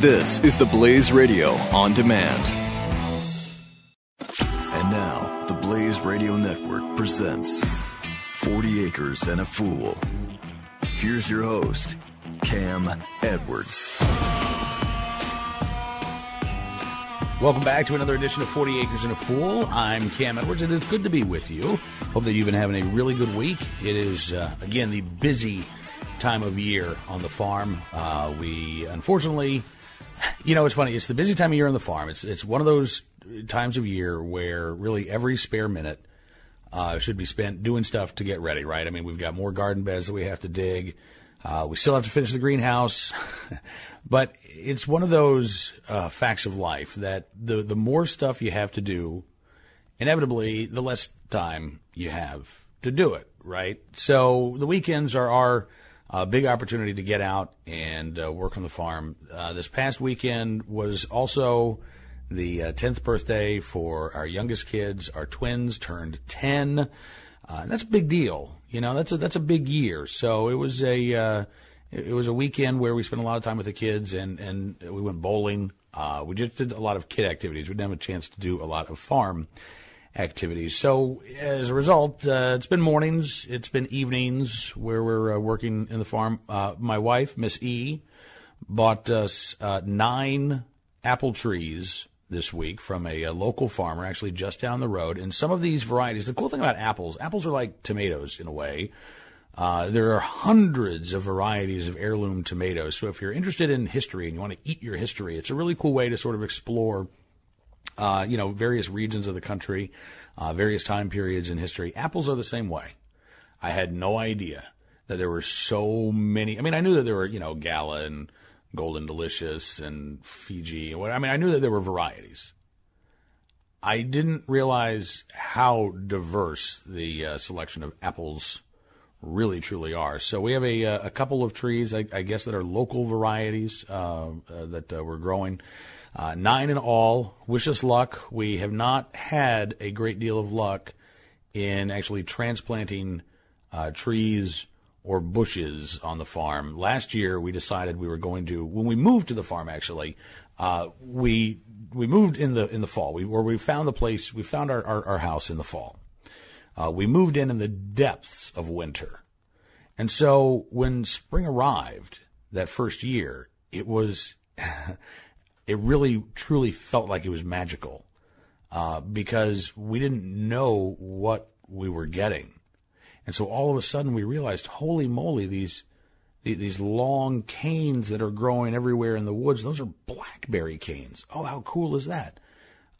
This is the Blaze Radio on demand. And now, the Blaze Radio Network presents 40 Acres and a Fool. Here's your host, Cam Edwards. Welcome back to another edition of 40 Acres and a Fool. I'm Cam Edwards. And It is good to be with you. Hope that you've been having a really good week. It is, uh, again, the busy time of year on the farm. Uh, we, unfortunately, you know, it's funny. It's the busy time of year on the farm. It's, it's one of those times of year where really every spare minute uh, should be spent doing stuff to get ready, right? I mean, we've got more garden beds that we have to dig. Uh, we still have to finish the greenhouse, but it's one of those uh, facts of life that the the more stuff you have to do, inevitably, the less time you have to do it, right? So the weekends are our uh, big opportunity to get out and uh, work on the farm. Uh, this past weekend was also the 10th uh, birthday for our youngest kids. Our twins turned 10. Uh, that's a big deal. You know, that's a, that's a big year. So it was a, uh, it was a weekend where we spent a lot of time with the kids and, and we went bowling. Uh, we just did a lot of kid activities. We didn't have a chance to do a lot of farm activities. So as a result, uh, it's been mornings, it's been evenings where we're uh, working in the farm. Uh, my wife, Miss E, bought us uh, nine apple trees this week from a, a, local farmer, actually just down the road. And some of these varieties, the cool thing about apples, apples are like tomatoes in a way. Uh, there are hundreds of varieties of heirloom tomatoes. So if you're interested in history and you want to eat your history, it's a really cool way to sort of explore, uh, you know, various regions of the country, uh, various time periods in history. Apples are the same way. I had no idea that there were so many. I mean, I knew that there were, you know, Gala and Golden Delicious and Fuji. I mean, I knew that there were varieties. I didn't realize how diverse the uh, selection of apples really truly are. So we have a, uh, a couple of trees, I, I guess, that are local varieties uh, uh, that uh, we're growing. Uh, nine in all. Wish us luck. We have not had a great deal of luck in actually transplanting uh, trees or bushes on the farm. Last year, we decided we were going to, when we moved to the farm, actually, we we moved in the in the fall. We where we found the place, we found our our, our house in the fall. Uh, we moved in in the depths of winter, and so when spring arrived that first year, it was it really truly felt like it was magical uh, because we didn't know what we were getting. And so all of a sudden we realized, holy moly, these these long canes that are growing everywhere in the woods, those are blackberry canes. Oh, how cool is that?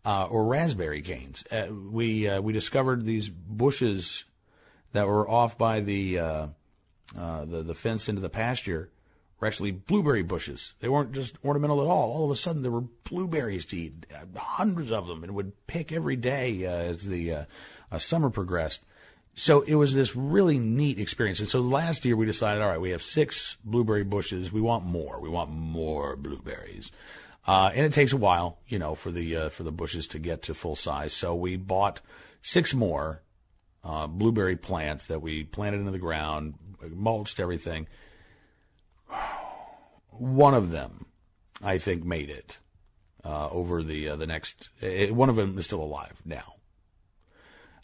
Uh, or raspberry canes. Uh, we uh, we discovered these bushes that were off by the, uh, uh, the the fence into the pasture were actually blueberry bushes. They weren't just ornamental at all. All of a sudden, there were blueberries to eat, hundreds of them, and would pick every day uh, as the summer progressed so it was this really neat experience. And so last year we decided, all right, we have six blueberry bushes. We want more. We want more blueberries. Uh, and it takes a while, you know, for the, uh, for the bushes to get to full size. So we bought six more, uh, blueberry plants that we planted into the ground, mulched everything. One of them, I think, made it, uh, over the, uh, the next, it, one of them is still alive now.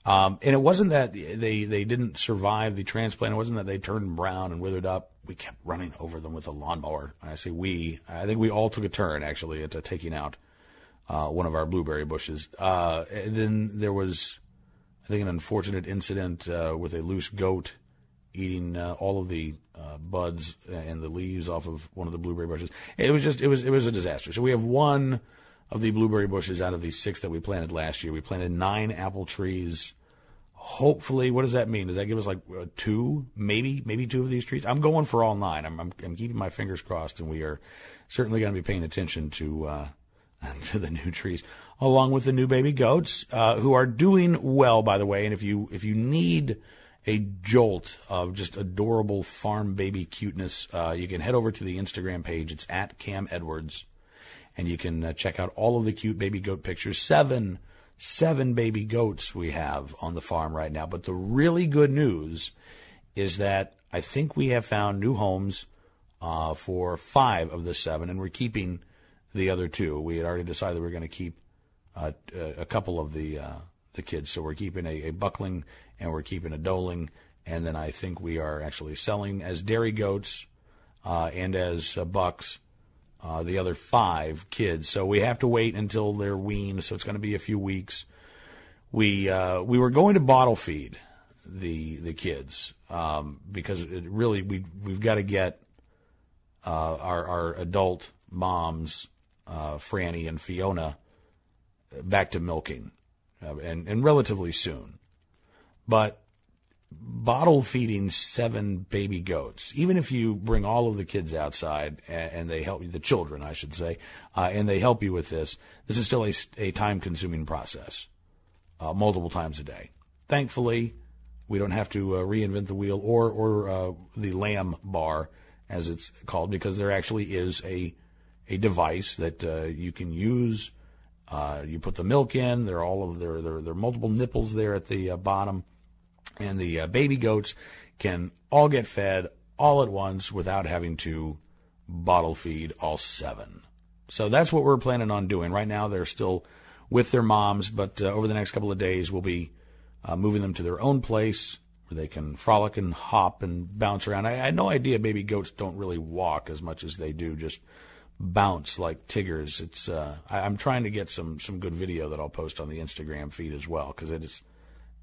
Um, and it wasn't that they, they didn't survive the transplant. It wasn't that they turned brown and withered up. We kept running over them with a lawnmower. I say we. I think we all took a turn actually at uh, taking out uh, one of our blueberry bushes. Uh, then there was, I think, an unfortunate incident uh, with a loose goat eating uh, all of the uh, buds and the leaves off of one of the blueberry bushes. It was just it was it was a disaster. So we have one of the blueberry bushes out of the six that we planted last year. We planted nine apple trees hopefully, what does that mean? Does that give us like uh, two, maybe, maybe two of these trees? I'm going for all nine. I'm, I'm, I'm keeping my fingers crossed, and we are certainly going to be paying attention to uh, to the new trees, along with the new baby goats, uh, who are doing well, by the way. And if you if you need a jolt of just adorable farm baby cuteness, uh, you can head over to the Instagram page. It's at Cam Edwards, and you can uh, check out all of the cute baby goat pictures. Seven seven baby goats we have on the farm right now. But the really good news is that I think we have found new homes uh, for five of the seven, and we're keeping the other two. We had already decided we were going to keep uh, a couple of the uh, the kids. So we're keeping a, a buckling and we're keeping a doeling, and then I think we are actually selling as dairy goats uh, and as uh, bucks uh, the other five kids. So we have to wait until they're weaned. So it's going to be a few weeks. We uh, we were going to bottle feed the the kids um, because it really we we've got to get uh, our our adult moms, uh, Franny and Fiona, back to milking, uh, and and relatively soon. But bottle feeding seven baby goats, even if you bring all of the kids outside and, and they help you, the children, I should say, uh, and they help you with this, this is still a, a time consuming process, uh, multiple times a day. Thankfully, we don't have to uh, reinvent the wheel or, or uh, the lamb bar, as it's called, because there actually is a, a device that uh, you can use. Uh, you put the milk in. There are all of there, there, there are multiple nipples there at the bottom and the uh, baby goats can all get fed all at once without having to bottle feed all seven. So that's what we're planning on doing. Right now, they're still with their moms, but uh, over the next couple of days, we'll be uh, moving them to their own place where they can frolic and hop and bounce around. I, I had no idea baby goats don't really walk as much as they do, just bounce like tigers. It's uh, I, I'm trying to get some some good video that I'll post on the Instagram feed as well because it is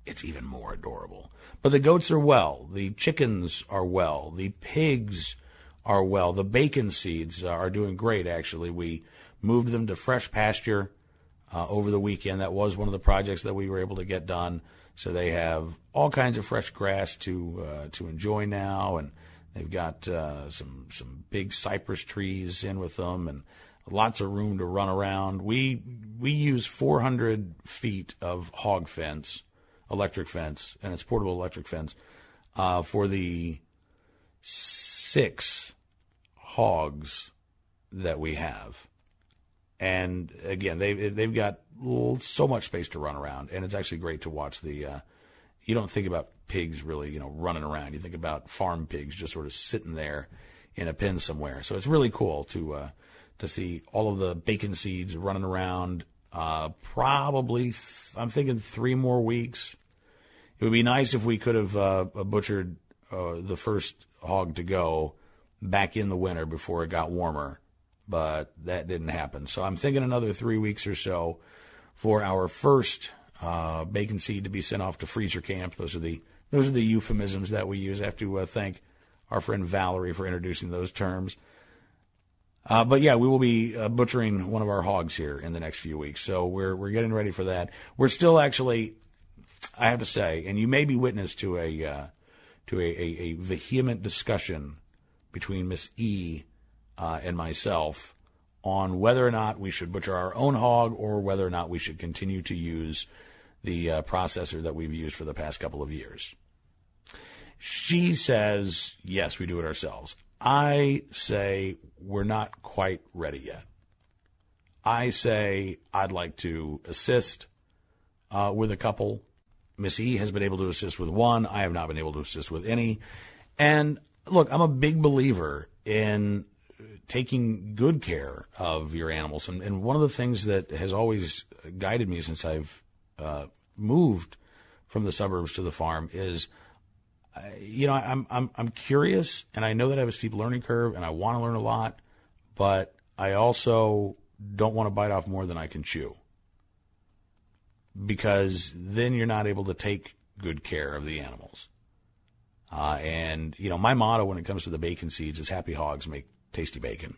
it's even more adorable. But the goats are well. The chickens are well. The pigs are well. The bacon seeds are doing great, actually. We moved them to fresh pasture uh, over the weekend. That was one of the projects that we were able to get done. So they have all kinds of fresh grass to uh, to enjoy now, and they've got uh, some some big cypress trees in with them, and lots of room to run around. We we use 400 feet of hog fence electric fence, and it's portable electric fence uh, for the six hogs that we have. And again, they they've got so much space to run around, and it's actually great to watch the. Uh, you don't think about pigs really, you know, running around. You think about farm pigs just sort of sitting there in a pen somewhere. So it's really cool to uh, to see all of the bacon seeds running around uh, probably, th- I'm thinking three more weeks. It would be nice if we could have uh, butchered uh, the first hog to go back in the winter before it got warmer, but that didn't happen. So I'm thinking another three weeks or so for our first uh, bacon seed to be sent off to freezer camp. Those are the those are the euphemisms that we use. I have to uh, thank our friend Valerie for introducing those terms. Uh, but yeah, we will be uh, butchering one of our hogs here in the next few weeks. So we're we're getting ready for that. We're still actually, I have to say, and you may be witness to a uh, to a, a, a, vehement discussion between Miss E uh, and myself on whether or not we should butcher our own hog or whether or not we should continue to use the uh, processor that we've used for the past couple of years. She says, yes, we do it ourselves. I say we're not quite ready yet. I say I'd like to assist uh, with a couple. Miss E has been able to assist with one. I have not been able to assist with any. And look, I'm a big believer in taking good care of your animals. And, and one of the things that has always guided me since I've uh, moved from the suburbs to the farm is – you know, I'm I'm I'm curious, and I know that I have a steep learning curve, and I want to learn a lot, but I also don't want to bite off more than I can chew, because then you're not able to take good care of the animals. Uh, and you know, my motto when it comes to the bacon seeds is "Happy hogs make tasty bacon."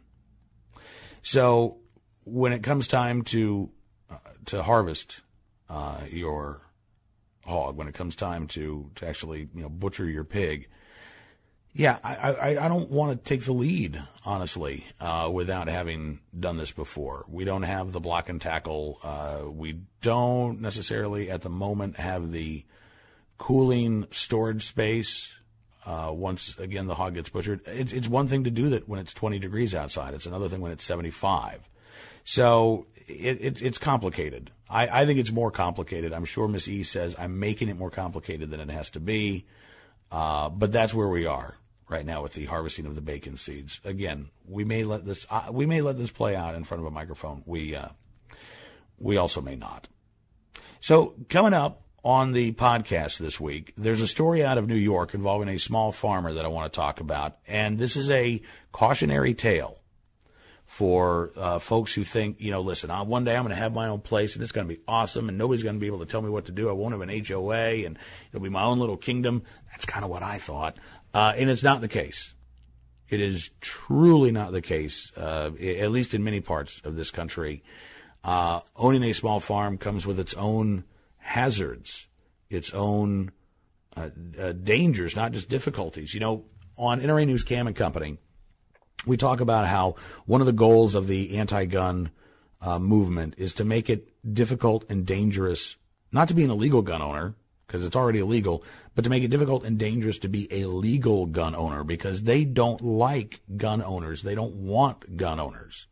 So when it comes time to uh, to harvest uh, your hog when it comes time to to actually you know butcher your pig. Yeah, I I, I don't want to take the lead honestly uh, without having done this before. We don't have the block and tackle. Uh, we don't necessarily at the moment have the cooling storage space. Uh, once again, the hog gets butchered. It's, it's one thing to do that when it's 20 degrees outside. It's another thing when it's 75. So it, it, it's complicated. I, I think it's more complicated. I'm sure Miss E says I'm making it more complicated than it has to be, uh, but that's where we are. right now with the harvesting of the bacon seeds. Again, we may let this uh, we may let this play out in front of a microphone. We uh, we also may not. So coming up on the podcast this week, there's a story out of New York involving a small farmer that I want to talk about, and this is a cautionary tale for uh, folks who think, you know, listen, I, one day I'm going to have my own place and it's going to be awesome and nobody's going to be able to tell me what to do. I won't have an HOA and it'll be my own little kingdom. That's kind of what I thought. Uh, and it's not the case. It is truly not the case, uh, at least in many parts of this country. Uh, owning a small farm comes with its own hazards, its own uh, uh, dangers, not just difficulties. You know, on NRA News Cam and Company, we talk about how one of the goals of the anti-gun uh, movement is to make it difficult and dangerous not to be an illegal gun owner because it's already illegal, but to make it difficult and dangerous to be a legal gun owner because they don't like gun owners. They don't want gun owners.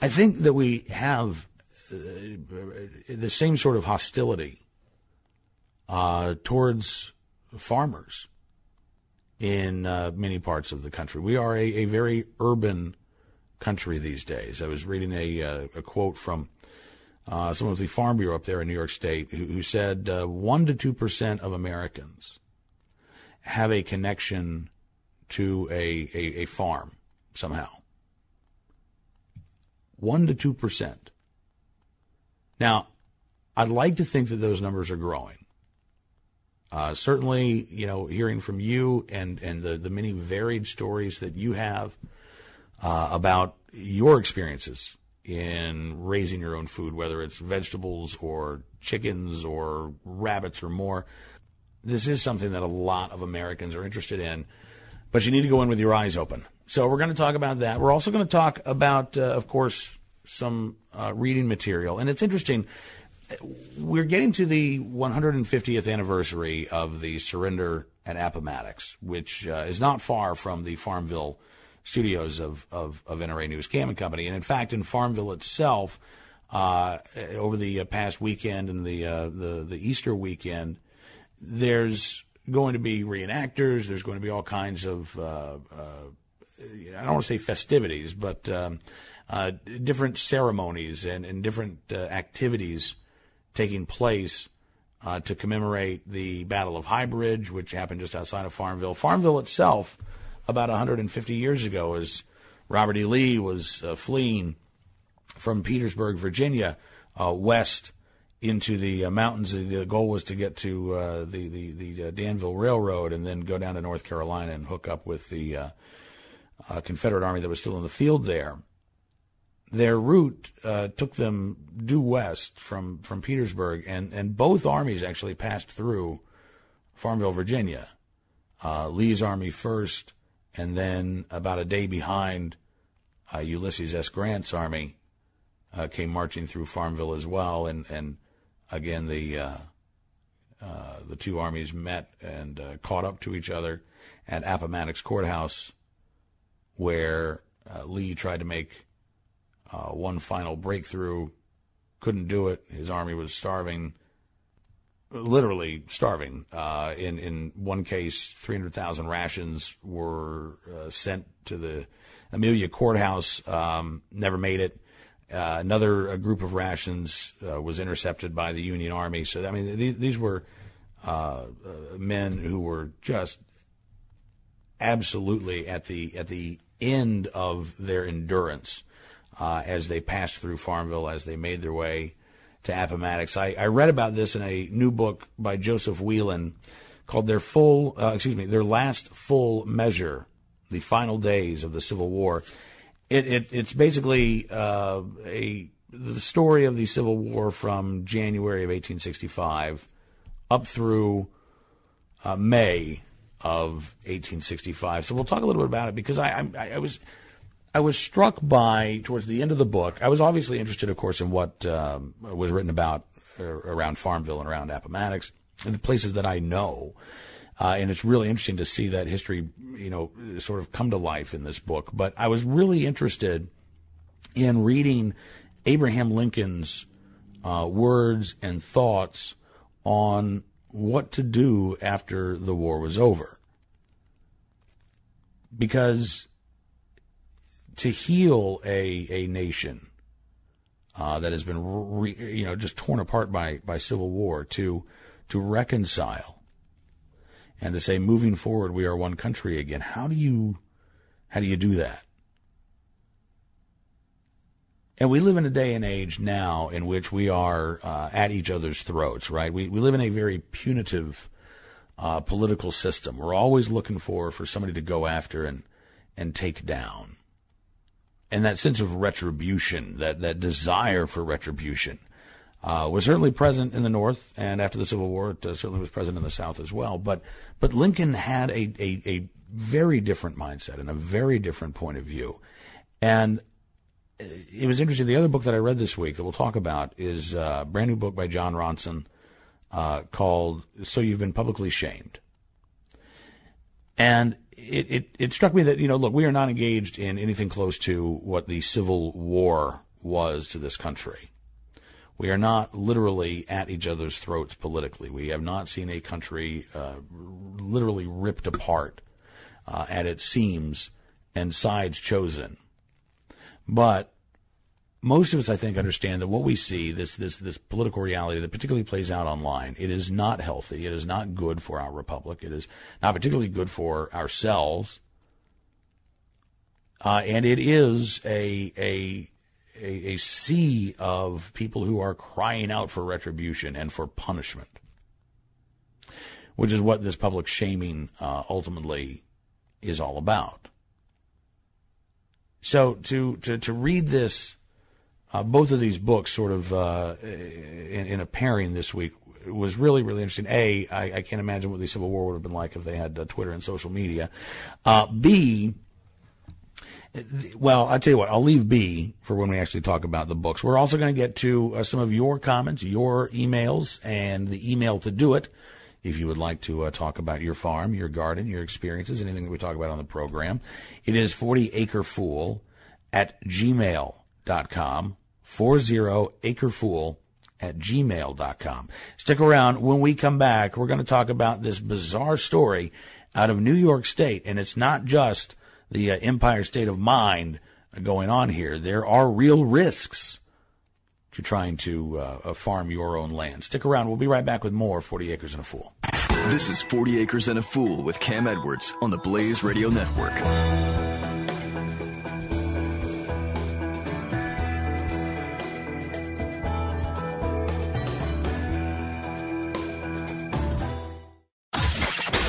I think that we have uh, the same sort of hostility uh, towards farmers in uh, many parts of the country. We are a, a, very urban country these days. I was reading a, uh, a quote from uh, someone with the Farm Bureau up there in New York State who, who said uh, 1% to 2% of Americans have a connection to a, a, a farm somehow. 1% to 2%. Now, I'd like to think that those numbers are growing. Uh, certainly, you know, hearing from you and, and the, the many varied stories that you have uh, about your experiences in raising your own food, whether it's vegetables or chickens or rabbits or more. This is something that a lot of Americans are interested in, but you need to go in with your eyes open. So we're going to talk about that. We're also going to talk about, uh, of course, some uh, reading material. And it's interesting. We're getting to the 150th anniversary of the surrender at Appomattox, which uh, is not far from the Farmville studios of, of, of NRA News Cam and Company. And in fact, in Farmville itself, uh, over the uh, past weekend and the, uh, the, the Easter weekend, there's going to be reenactors. There's going to be all kinds of, uh, uh, I don't want to say festivities, but um, uh, different ceremonies and, and different activities taking place to commemorate the Battle of High Bridge, which happened just outside of Farmville. Farmville itself about 150 years ago as Robert E. Lee was uh, fleeing from Petersburg, Virginia, uh, west into the uh, mountains. The goal was to get to uh, the the, the uh, Danville Railroad and then go down to North Carolina and hook up with the uh, Confederate Army that was still in the field there. Their route took them due west from, from Petersburg, and, and both armies actually passed through Farmville, Virginia. Lee's army first, and then about a day behind, uh, Ulysses S. Grant's army uh, came marching through Farmville as well, and and again the uh, uh the two armies met and uh, caught up to each other at Appomattox Courthouse, where uh, Lee tried to make one final breakthrough, couldn't do it. His army was starving literally starving. Uh, in in one case, three hundred thousand rations were uh, sent to the Amelia courthouse. Um, never made it. Uh, another group of rations uh, was intercepted by the Union Army. So I mean, these, these were uh, uh, men who were just absolutely at the at the end of their endurance as they passed through Farmville, as they made their way to Appomattox. I, I read about this in a new book by Joseph Wheelan called "Their Full," uh, excuse me, "Their Last Full Measure: The Final Days of the Civil War." It, it it's basically uh, a the story of the Civil War from January of 1865 up through uh, May of 1865. So we'll talk a little bit about it because I, I, I was I was struck by towards the end of the book. I was obviously interested, of course, in what um, was written about uh, around Farmville and around Appomattox, and the places that I know. Uh, and it's really interesting to see that history, you know, sort of come to life in this book. But I was really interested in reading Abraham Lincoln's uh, words and thoughts on what to do after the war was over. because to heal a, a nation uh, that has been re, you know just torn apart by, by civil war to to reconcile and to say moving forward we are one country again how do you how do you do that and we live in a day and age now in which we are uh, at each other's throats, right? We, we live in a very punitive uh, political system. We're always looking for, for somebody to go after and, and take down. And that sense of retribution, that, that desire for retribution, uh, was certainly present in the North, and after the Civil War, it uh, certainly was present in the South as well. But but Lincoln had a, a, a very different mindset and a very different point of view, and it was interesting. The other book that I read this week that we'll talk about is a brand new book by Jon Ronson uh, called "So You've Been Publicly Shamed," and it, it, it struck me that you know, look, we are not engaged in anything close to what the Civil War was to this country. We are not literally at each other's throats politically. We have not seen a country uh, literally ripped apart uh, at its seams and sides chosen but most of us, I think, understand that what we see, this, this, this political reality that particularly plays out online, it is not healthy. It is not good for our republic. It is not particularly good for ourselves. Uh, and it is a, a, a, sea of people who are crying out for retribution and for punishment, which is what this public shaming uh, ultimately is all about. So to to to read this, uh, both of these books, sort of uh, in, in, a pairing this week, was really really interesting. A, I, I can't imagine what the Civil War would have been like if they had uh, Twitter and social media. Uh, B, well, I tell you what, I'll leave B for when we actually talk about the books. We're also going to get to uh, some of your comments, your emails, and the email to do it if you would like to uh, talk about your farm, your garden, your experiences, anything that we talk about on the program. It is 40acrefool at gmail.com, 40acrefool at gmail.com. Stick around. When we come back, we're going to talk about this bizarre story out of New York State, and it's not just the uh, Empire State of Mind going on here. There are real risks to trying to uh, farm your own land. Stick around. We'll be right back with more 40 Acres and a Fool. This is 40 Acres and a Fool with Cam Edwards on the Blaze Radio Network.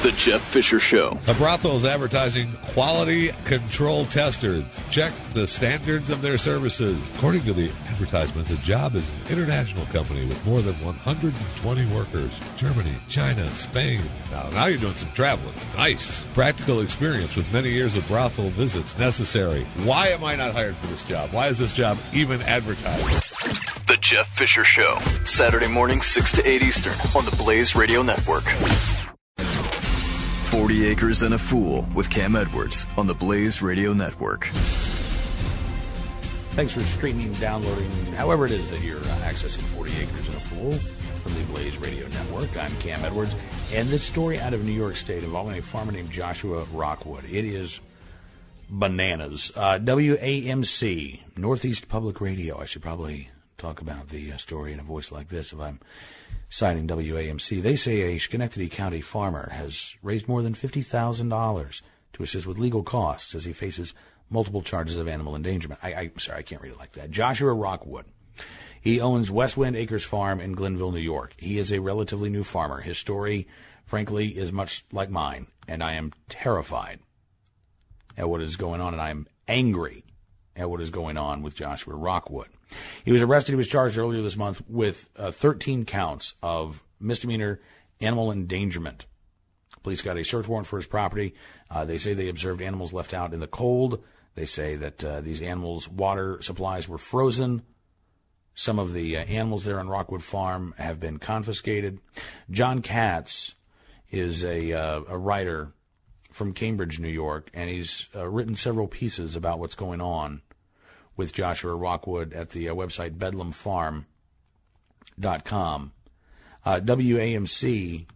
The Jeff Fisher Show. A brothel is advertising quality control testers. Check the standards of their services. According to the advertisement, the job is an international company with more than 120 workers. Germany, China, Spain. Now, now you're doing some traveling. Nice. Practical experience with many years of brothel visits necessary. Why am I not hired for this job? Why is this job even advertised? The Jeff Fisher Show. Saturday morning, 6 to 8 Eastern on the Blaze Radio Network. 40 Acres and a Fool with Cam Edwards on the Blaze Radio Network. Thanks for streaming, downloading, however it is that you're uh, accessing 40 Acres and a Fool from the Blaze Radio Network. I'm Cam Edwards, and this story out of New York State involving a farmer named Joshua Rockwood. It is bananas. Uh, WAMC, Northeast Public Radio. I should probably talk about the uh, story in a voice like this if I'm citing WAMC. They say a Schenectady County farmer has raised more than $50,000 to assist with legal costs as he faces multiple charges of animal endangerment. I, am sorry, I can't read it like that. Joshua Rockwood. He owns Westwind Acres Farm in Glenville, New York. He is a relatively new farmer. His story, frankly, is much like mine, and I am terrified at what is going on, and I am angry at what is going on with Joshua Rockwood. He was arrested. He was charged earlier this month with uh, 13 counts of misdemeanor animal endangerment. Police got a search warrant for his property. Uh, they say they observed animals left out in the cold. They say that uh, these animals' water supplies were frozen. Some of the uh, animals there on Rockwood Farm have been confiscated. Jon Katz is a, uh, a writer from Cambridge, New York, and he's uh, written several pieces about what's going on with Joshua Rockwood at the uh, website bedlamfarm.com. Uh, WAMC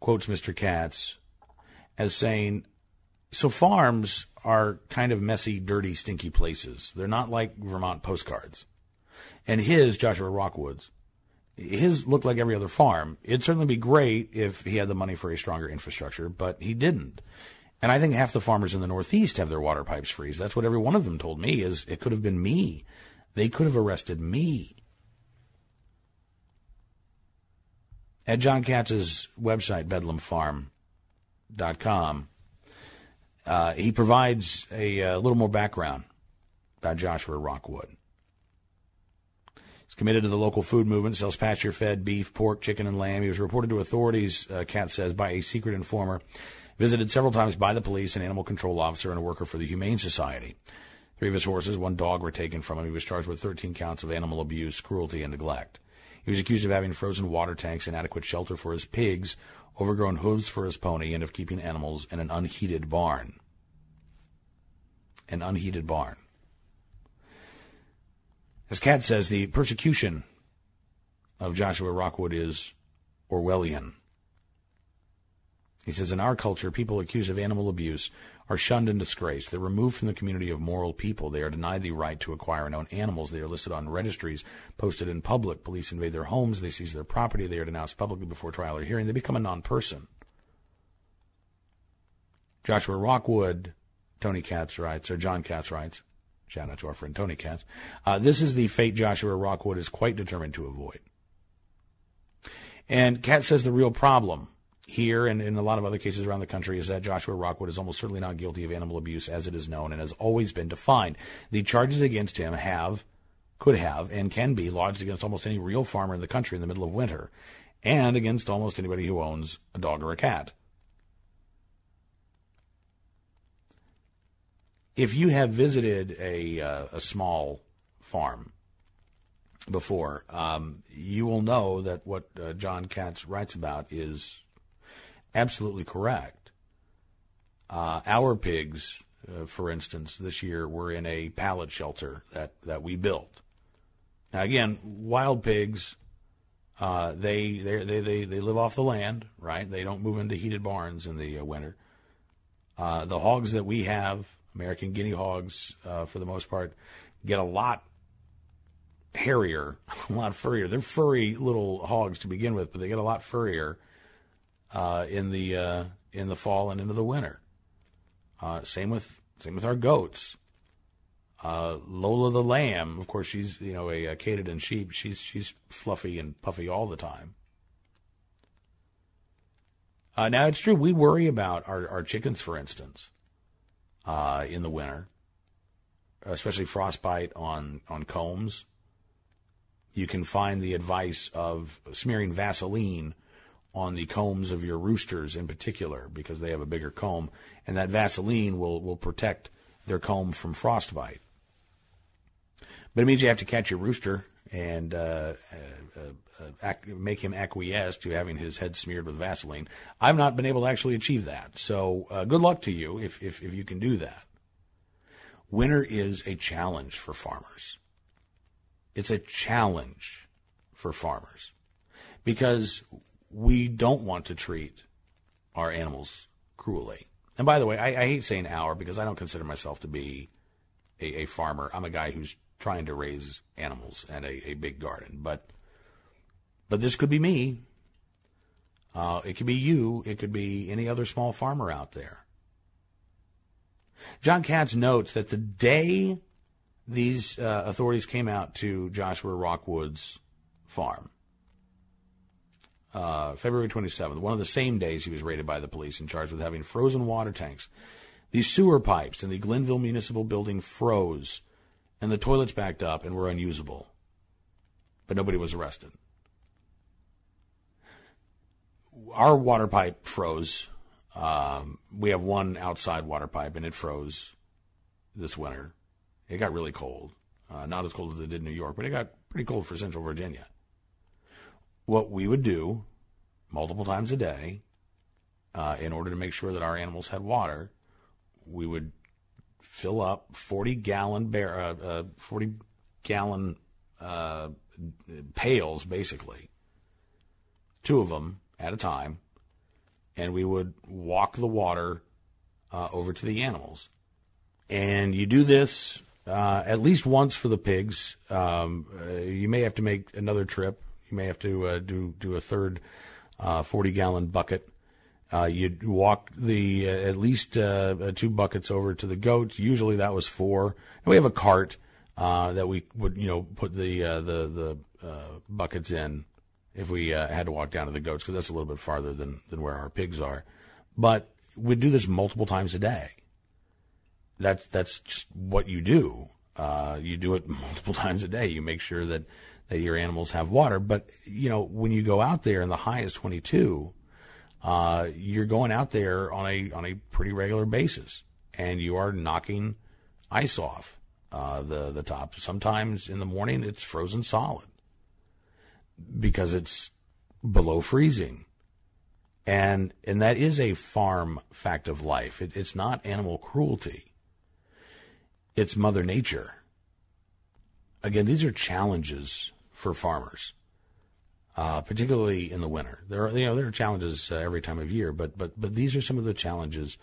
quotes Mr. Katz as saying, So farms are kind of messy, dirty, stinky places. They're not like Vermont postcards. And his, Joshua Rockwood's, his looked like every other farm. It'd certainly be great if he had the money for a stronger infrastructure, but he didn't. And I think half the farmers in the Northeast have their water pipes freeze. That's what every one of them told me is it could have been me. They could have arrested me. At Jon Katz's website, bedlamfarm.com, uh, he provides a, a little more background about Joshua Rockwood. He's committed to the local food movement, sells pasture fed beef, pork, chicken, and lamb. He was reported to authorities, uh, Katz says, by a secret informer, visited several times by the police, an animal control officer, and a worker for the Humane Society. Three of his horses, one dog, were taken from him. He was charged with 13 counts of animal abuse, cruelty, and neglect. He was accused of having frozen water tanks, inadequate shelter for his pigs, overgrown hooves for his pony, and of keeping animals in an unheated barn. An unheated barn. As Katz says, the persecution of Joshua Rockwood is Orwellian. He says, in our culture, people accused of animal abuse are shunned and disgraced. They're removed from the community of moral people. They are denied the right to acquire and own animals. They are listed on registries posted in public. Police invade their homes. They seize their property. They are denounced publicly before trial or hearing. They become a non-person. Joshua Rockwood, Tony Katz writes, or Jon Katz writes, shout out to our friend Tony Katz, uh, this is the fate Joshua Rockwood is quite determined to avoid. And Katz says the real problem here and in a lot of other cases around the country is that Joshua Rockwood is almost certainly not guilty of animal abuse as it is known and has always been defined. The charges against him have, could have, and can be lodged against almost any real farmer in the country in the middle of winter and against almost anybody who owns a dog or a cat. If you have visited a, uh, a small farm before, um, you will know that what uh, Jon Katz writes about is absolutely correct. Uh, our pigs, uh, for instance, this year were in a pallet shelter that, that we built. Now, again, wild pigs, uh, they, they, they, they, they live off the land, right? They don't move into heated barns in the uh, winter. Uh, the hogs that we have, American guinea hogs, uh, for the most part, get a lot hairier, a lot furrier. They're furry little hogs to begin with, but they get a lot furrier uh, in the uh, in the fall and into the winter. Uh, same with same with our goats. Uh, Lola the lamb, of course, she's you know a, a Katahdin sheep. She's she's fluffy and puffy all the time. Uh, now it's true we worry about our, our chickens, for instance, uh, in the winter, especially frostbite on on combs. You can find the advice of smearing Vaseline on the combs of your roosters in particular because they have a bigger comb, and that Vaseline will, will protect their comb from frostbite. But it means you have to catch your rooster and uh, uh, uh, make him acquiesce to having his head smeared with Vaseline. I've not been able to actually achieve that, so uh, good luck to you if, if, if you can do that. Winter is a challenge for farmers. It's a challenge for farmers because we don't want to treat our animals cruelly. And by the way, I, I hate saying our because I don't consider myself to be a, a, farmer. I'm a guy who's trying to raise animals and a, a big garden. But but this could be me. Uh, it could be you. It could be any other small farmer out there. Jon Katz notes that the day these uh, authorities came out to Joshua Rockwood's farm, uh, February 27th, one of the same days he was raided by the police and charged with having frozen water tanks. These sewer pipes in the Glenville Municipal Building froze, and the toilets backed up and were unusable. But nobody was arrested. Our water pipe froze. Um, we have one outside water pipe, and it froze this winter. It got really cold. Uh, not as cold as it did in New York, but it got pretty cold for Central Virginia what we would do multiple times a day uh, in order to make sure that our animals had water, we would fill up 40 gallon bear, uh, uh, 40 gallon uh, pails, basically, two of them at a time, and we would walk the water uh, over to the animals. And you do this uh, at least once for the pigs. Um, uh, you may have to make another trip. You may have to uh, do do a third uh, forty gallon bucket. Uh, you walk the at least two buckets over to the goats. Usually that was four. And we have a cart that we would you know put the the the buckets in if we had to walk down to the goats because that's a little bit farther than than where our pigs are. But we do this multiple times a day that's that's just what you do. Uh, you do it multiple times a day. You make sure that that your animals have water. But you know, when you go out there and the high is 22, uh, you're going out there on a on a pretty regular basis, and you are knocking ice off uh, the the top. Sometimes in the morning it's frozen solid because it's below freezing. And and that is a farm fact of life. It, it's not animal cruelty it's Mother Nature. Again, these are challenges for farmers, uh, particularly in the winter. There are, you know, there are challenges uh, every time of year, but but but these are some of the challenges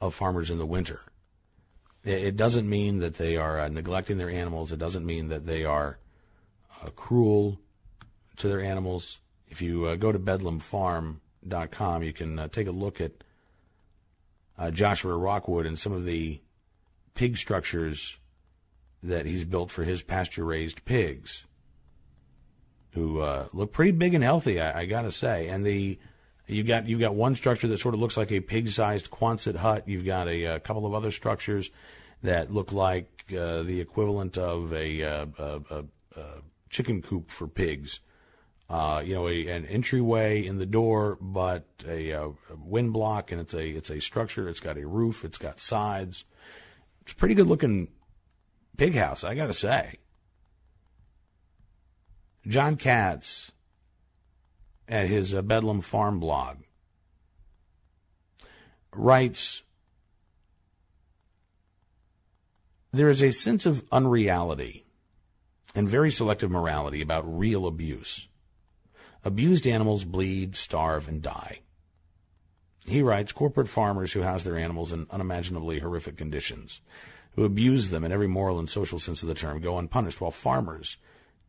of farmers in the winter. It, it doesn't mean that they are uh, neglecting their animals. It doesn't mean that they are uh, cruel to their animals. If you uh, go to bedlamfarm.com, you can uh, take a look at Joshua Rockwood and some of the pig structures that he's built for his pasture raised pigs, who uh, look pretty big and healthy, I, I got to say. And the you've got you've got one structure that sort of looks like a pig sized Quonset hut. You've got a, a, couple of other structures that look like uh, the equivalent of a, uh, a, a, chicken coop for pigs. Uh, you know, an entryway in the door, but a, a wind block, and it's a it's a structure. It's got a roof. It's got sides. It's a pretty good looking pig house, I got to say. Jon Katz at his uh, Bedlam Farm blog writes There is a sense of unreality and very selective morality about real abuse. Abused animals bleed, starve, and die. He writes corporate farmers who house their animals in unimaginably horrific conditions, who abuse them in every moral and social sense of the term, go unpunished, while farmers,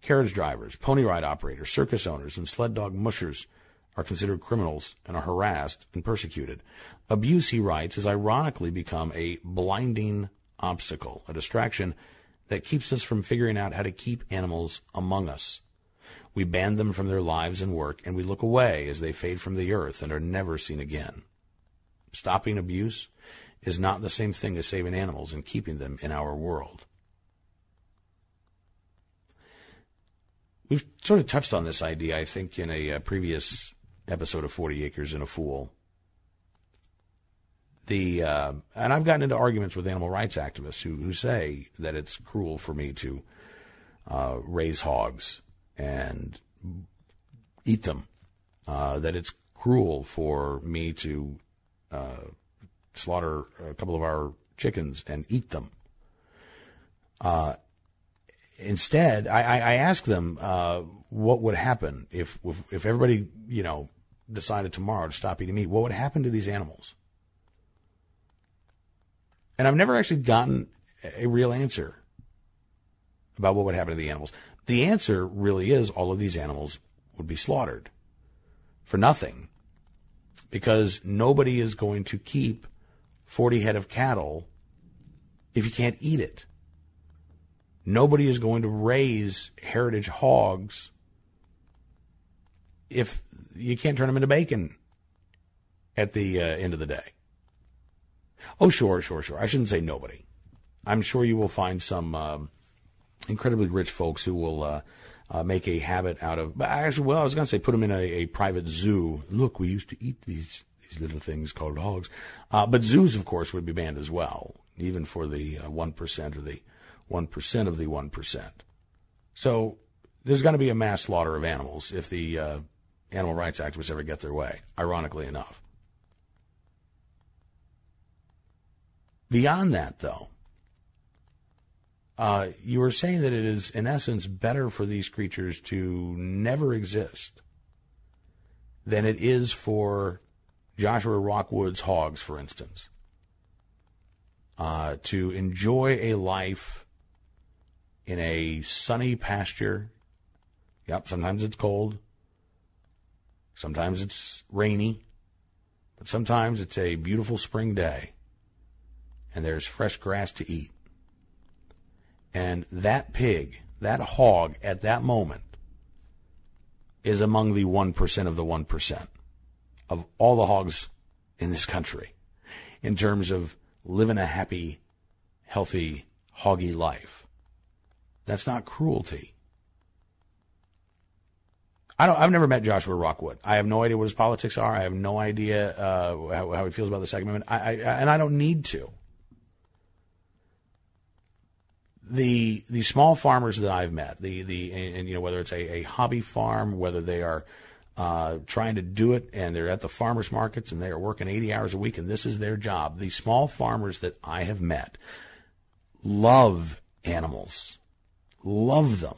carriage drivers, pony ride operators, circus owners, and sled dog mushers are considered criminals and are harassed and persecuted. Abuse, he writes, has ironically become a blinding obstacle, a distraction that keeps us from figuring out how to keep animals among us. We ban them from their lives and work, and we look away as they fade from the earth and are never seen again. Stopping abuse is not the same thing as saving animals and keeping them in our world. We've sort of touched on this idea, I think, in a, a uh, previous episode of 40 Acres and a Fool. The uh, and I've gotten into arguments with animal rights activists who, who say that it's cruel for me to uh, raise hogs and eat them. Uh, that it's cruel for me to uh, slaughter a couple of our chickens and eat them. Uh, instead, I, I, I ask them uh, what would happen if, if if everybody you know decided tomorrow to stop eating meat. What would happen to these animals? And I've never actually gotten a real answer about what would happen to the animals. The answer really is all of these animals would be slaughtered for nothing because nobody is going to keep 40 head of cattle if you can't eat it. Nobody is going to raise heritage hogs if you can't turn them into bacon at the uh, end of the day. Oh, sure, sure, sure. I shouldn't say nobody. I'm sure you will find some. Um, incredibly rich folks who will uh, uh, make a habit out of. But actually, well, I was going to say put them in a, a, private zoo. Look, we used to eat these these little things called hogs, uh, but zoos, of course, would be banned as well, even for the uh, one or the one percent of the one percent. So there's going to be a mass slaughter of animals if the uh, animal rights activists ever get their way. Ironically enough. Beyond that, though, uh, you were saying that it is, in essence, better for these creatures to never exist than it is for Joshua Rockwood's hogs, for instance. uh, to enjoy a life in a sunny pasture. Yep, sometimes it's cold. Sometimes it's rainy. But sometimes it's a beautiful spring day and there's fresh grass to eat. And that pig, that hog at that moment is among the 1% of the 1% of all the hogs in this country in terms of living a happy, healthy, hoggy life. That's not cruelty. I don't, I've never met Joshua Rockwood. I have no idea what his politics are. I have no idea uh, how, how, he feels about the Second Amendment. I, I, and I don't need to. The the small farmers that I've met, the the and, and you know whether it's a, a hobby farm, whether they are uh, trying to do it and they're at the farmers markets and they are working 80 hours a week and this is their job. The small farmers that I have met love animals, love them,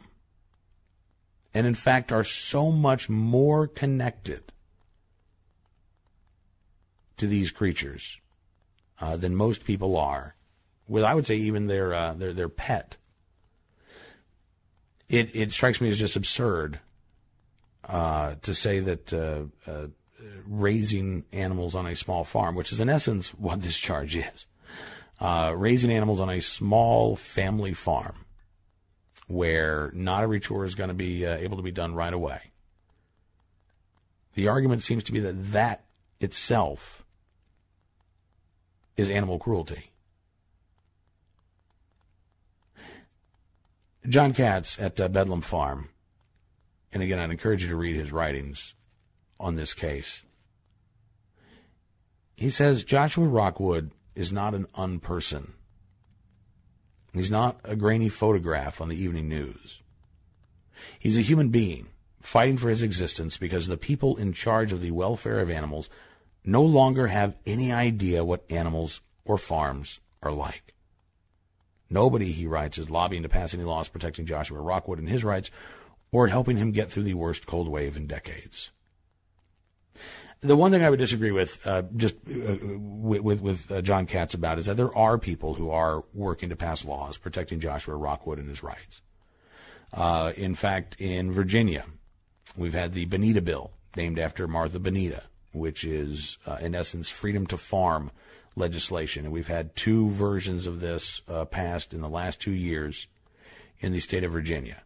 and in fact are so much more connected to these creatures uh, than most people are. With I would say even their uh, their their pet. It it strikes me as just absurd uh, to say that uh, uh, raising animals on a small farm, which is in essence what this charge is, uh, raising animals on a small family farm where not every chore is going to be uh, able to be done right away. The argument seems to be that that itself is animal cruelty. Jon Katz at uh, Bedlam Farm and again, I'd encourage you to read his writings on this case. He says Joshua Rockwood is not an unperson. He's not a grainy photograph on the evening news. He's a human being fighting for his existence because the people in charge of the welfare of animals no longer have any idea what animals or farms are like. Nobody, he writes, is lobbying to pass any laws protecting Joshua Rockwood and his rights or helping him get through the worst cold wave in decades. The one thing I would disagree with, uh, just uh, with with, uh, Jon Katz about is that there are people who are working to pass laws protecting Joshua Rockwood and his rights. Uh, in fact, in Virginia, we've had the Boneta Bill, named after Martha Boneta, which is uh, in essence freedom to farm legislation, and we've had two versions of this uh, passed in the last two years in the state of Virginia.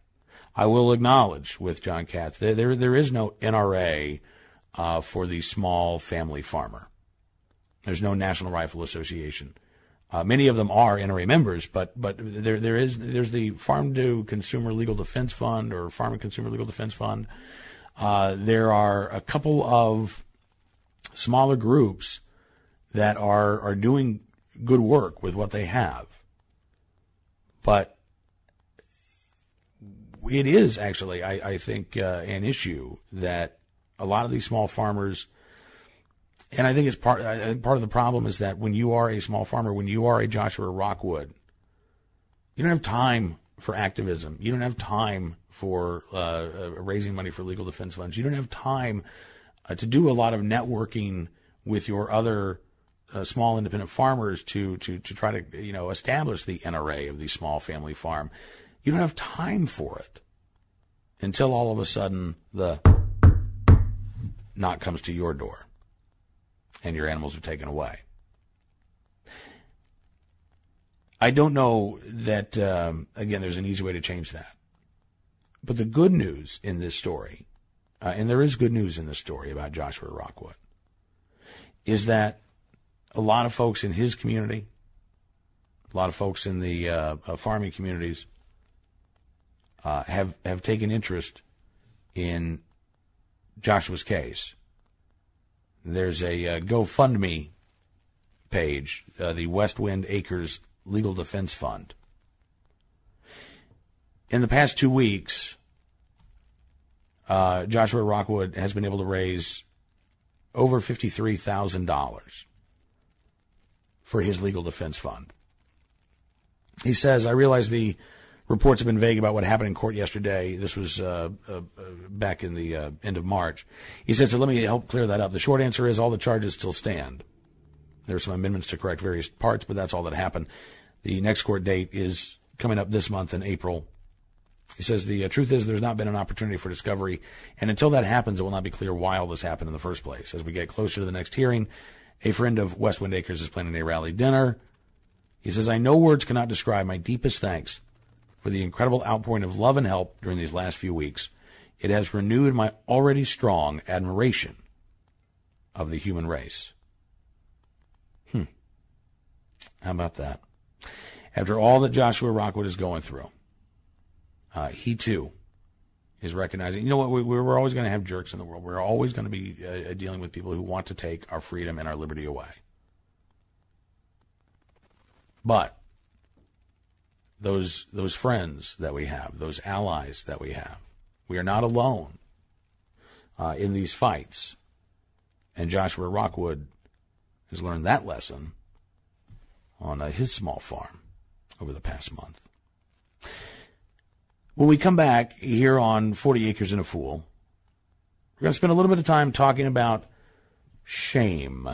I will acknowledge with Jon Katz there there, there is no NRA uh, for the small family farmer. There's no National Rifle Association. Uh, many of them are NRA members, but but there there is there's the Farm to Consumer Legal Defense Fund or Farm and Consumer Legal Defense Fund. Uh, there are a couple of smaller groups that are are doing good work with what they have, but it is actually, I, I think, uh, an issue that a lot of these small farmers, and I think it's part. I think part of the problem is that when you are a small farmer, when you are a Joshua Rockwood, you don't have time for activism. You don't have time for uh, uh, raising money for legal defense funds. You don't have time uh, to do a lot of networking with your other uh, small independent farmers to to to try to you know establish the NRA of the small family farm. You don't have time for it until all of a sudden the knock comes to your door and your animals are taken away. I don't know that, um, again, there's an easy way to change that. But the good news in this story, uh, and there is good news in this story about Joshua Rockwood, is that a lot of folks in his community, a lot of folks in the uh, uh, farming communities, uh, have have taken interest in Joshua's case. There's a uh, GoFundMe page, uh, the West Wind Acres Legal Defense Fund. In the past two weeks, uh, Joshua Rockwood has been able to raise over fifty-three thousand dollars for his legal defense fund. He says, "I realize the." Reports have been vague about what happened in court yesterday. This was uh, uh, uh, back in the uh, end of March. He said, so let me help clear that up. The short answer is all the charges still stand. There are some amendments to correct various parts, but that's all that happened. The next court date is coming up this month in April. He says the uh, truth is there's not been an opportunity for discovery, and until that happens, it will not be clear why all this happened in the first place. As we get closer to the next hearing, a friend of Westwind Acres is planning a rally dinner. He says, I know words cannot describe my deepest thanks for the incredible outpouring of love and help during these last few weeks. It has renewed my already strong admiration of the human race. Hmm. How about that? After all that Joshua Rockwood is going through, uh, he too is recognizing, you know what, we, we're always going to have jerks in the world. We're always going to be uh, dealing with people who want to take our freedom and our liberty away. But those those friends that we have, those allies that we have, we are not alone uh, in these fights. And Joshua Rockwood has learned that lesson on uh, his small farm over the past month. When we come back here on 40 Acres and a Fool, we're going to spend a little bit of time talking about shame.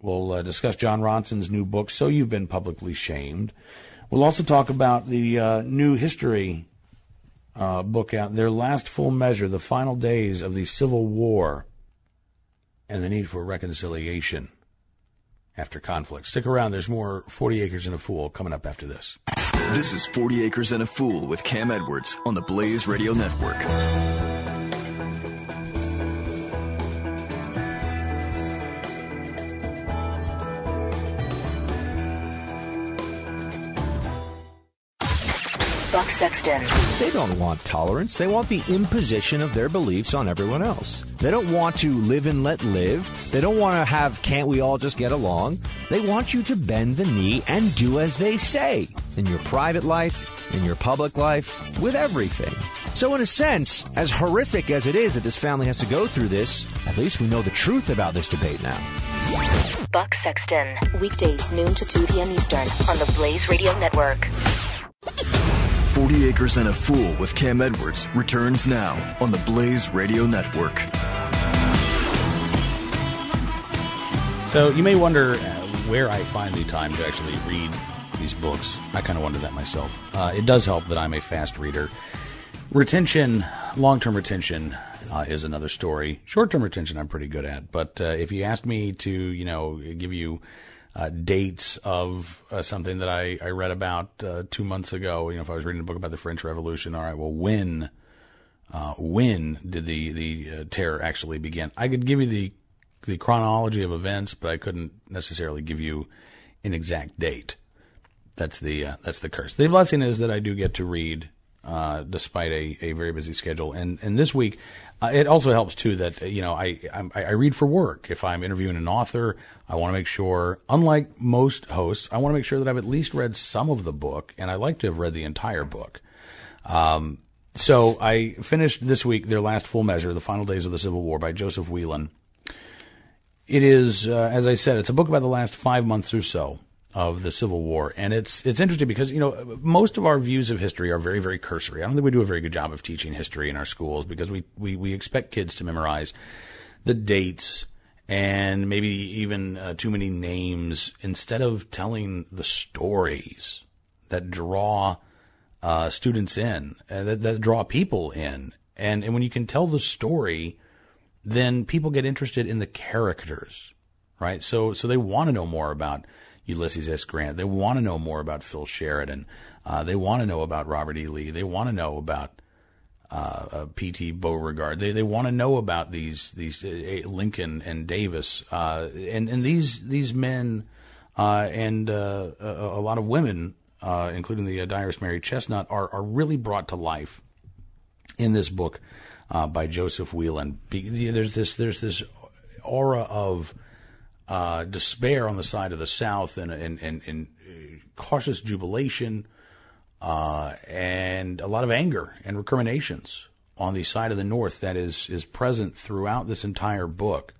We'll uh, discuss Jon Ronson's new book, So You've Been Publicly Shamed. We'll also talk about the uh, new history uh, book out, their last full measure, the final days of the Civil War, and the need for reconciliation after conflict. Stick around. There's more 40 Acres and a Fool coming up after this. This is 40 Acres and a Fool with Cam Edwards on the Blaze Radio Network. Sexton. They don't want tolerance. They want the imposition of their beliefs on everyone else. They don't want to live and let live. They don't want to have can't we all just get along. They want you to bend the knee and do as they say in your private life, in your public life, with everything. So, in a sense, as horrific as it is that this family has to go through this, at least we know the truth about this debate now. Buck Sexton. Weekdays, noon to 2 p.m. Eastern on the Blaze Radio Network. 40 Acres and a Fool with Cam Edwards returns now on the Blaze Radio Network. So you may wonder uh, where I find the time to actually read these books. I kind of wonder that myself. Uh, it does help that I'm a fast reader. Retention, long term retention, uh, is another story. Short term retention, I'm pretty good at. But uh, if you asked me to, you know, give you uh, dates of uh, something that I, I read about uh, two months ago. You know, if I was reading a book about the French Revolution, all right, well, when uh, when did the the uh, terror actually begin? I could give you the the chronology of events, but I couldn't necessarily give you an exact date. That's the uh, that's the curse. The blessing is that I do get to read despite a, a very busy schedule. And and this week, uh, it also helps too that you know I, I, I read for work. If I'm interviewing an author, I want to make sure, unlike most hosts, I want to make sure that I've at least read some of the book, and I like to have read the entire book. Um, so I finished this week their last full measure, "The Final Days of the Civil War" by Joseph Wheelan. It is, uh, as I said, it's a book about the last five months or so of the Civil War, and it's it's interesting because you know most of our views of history are very very cursory. I don't think we do a very good job of teaching history in our schools because we we, we expect kids to memorize the dates and maybe even uh, too many names instead of telling the stories that draw uh, students in, uh, that, that draw people in, and and when you can tell the story, then people get interested in the characters, right? So so they want to know more about Ulysses S. Grant. They want to know more about Phil Sheridan. Uh, they want to know about Robert E. Lee. They want to know about uh, uh, P.T. Beauregard. They they want to know about these these uh, Lincoln and Davis uh, and and these these men uh, and a, a, lot of women, including the diarist Mary Chesnut, are are really brought to life in this book by Joseph Wheelan. There's this there's this aura of uh, despair on the side of the South and, and, and, and cautious jubilation uh, and a lot of anger and recriminations on the side of the North that is, is present throughout this entire book.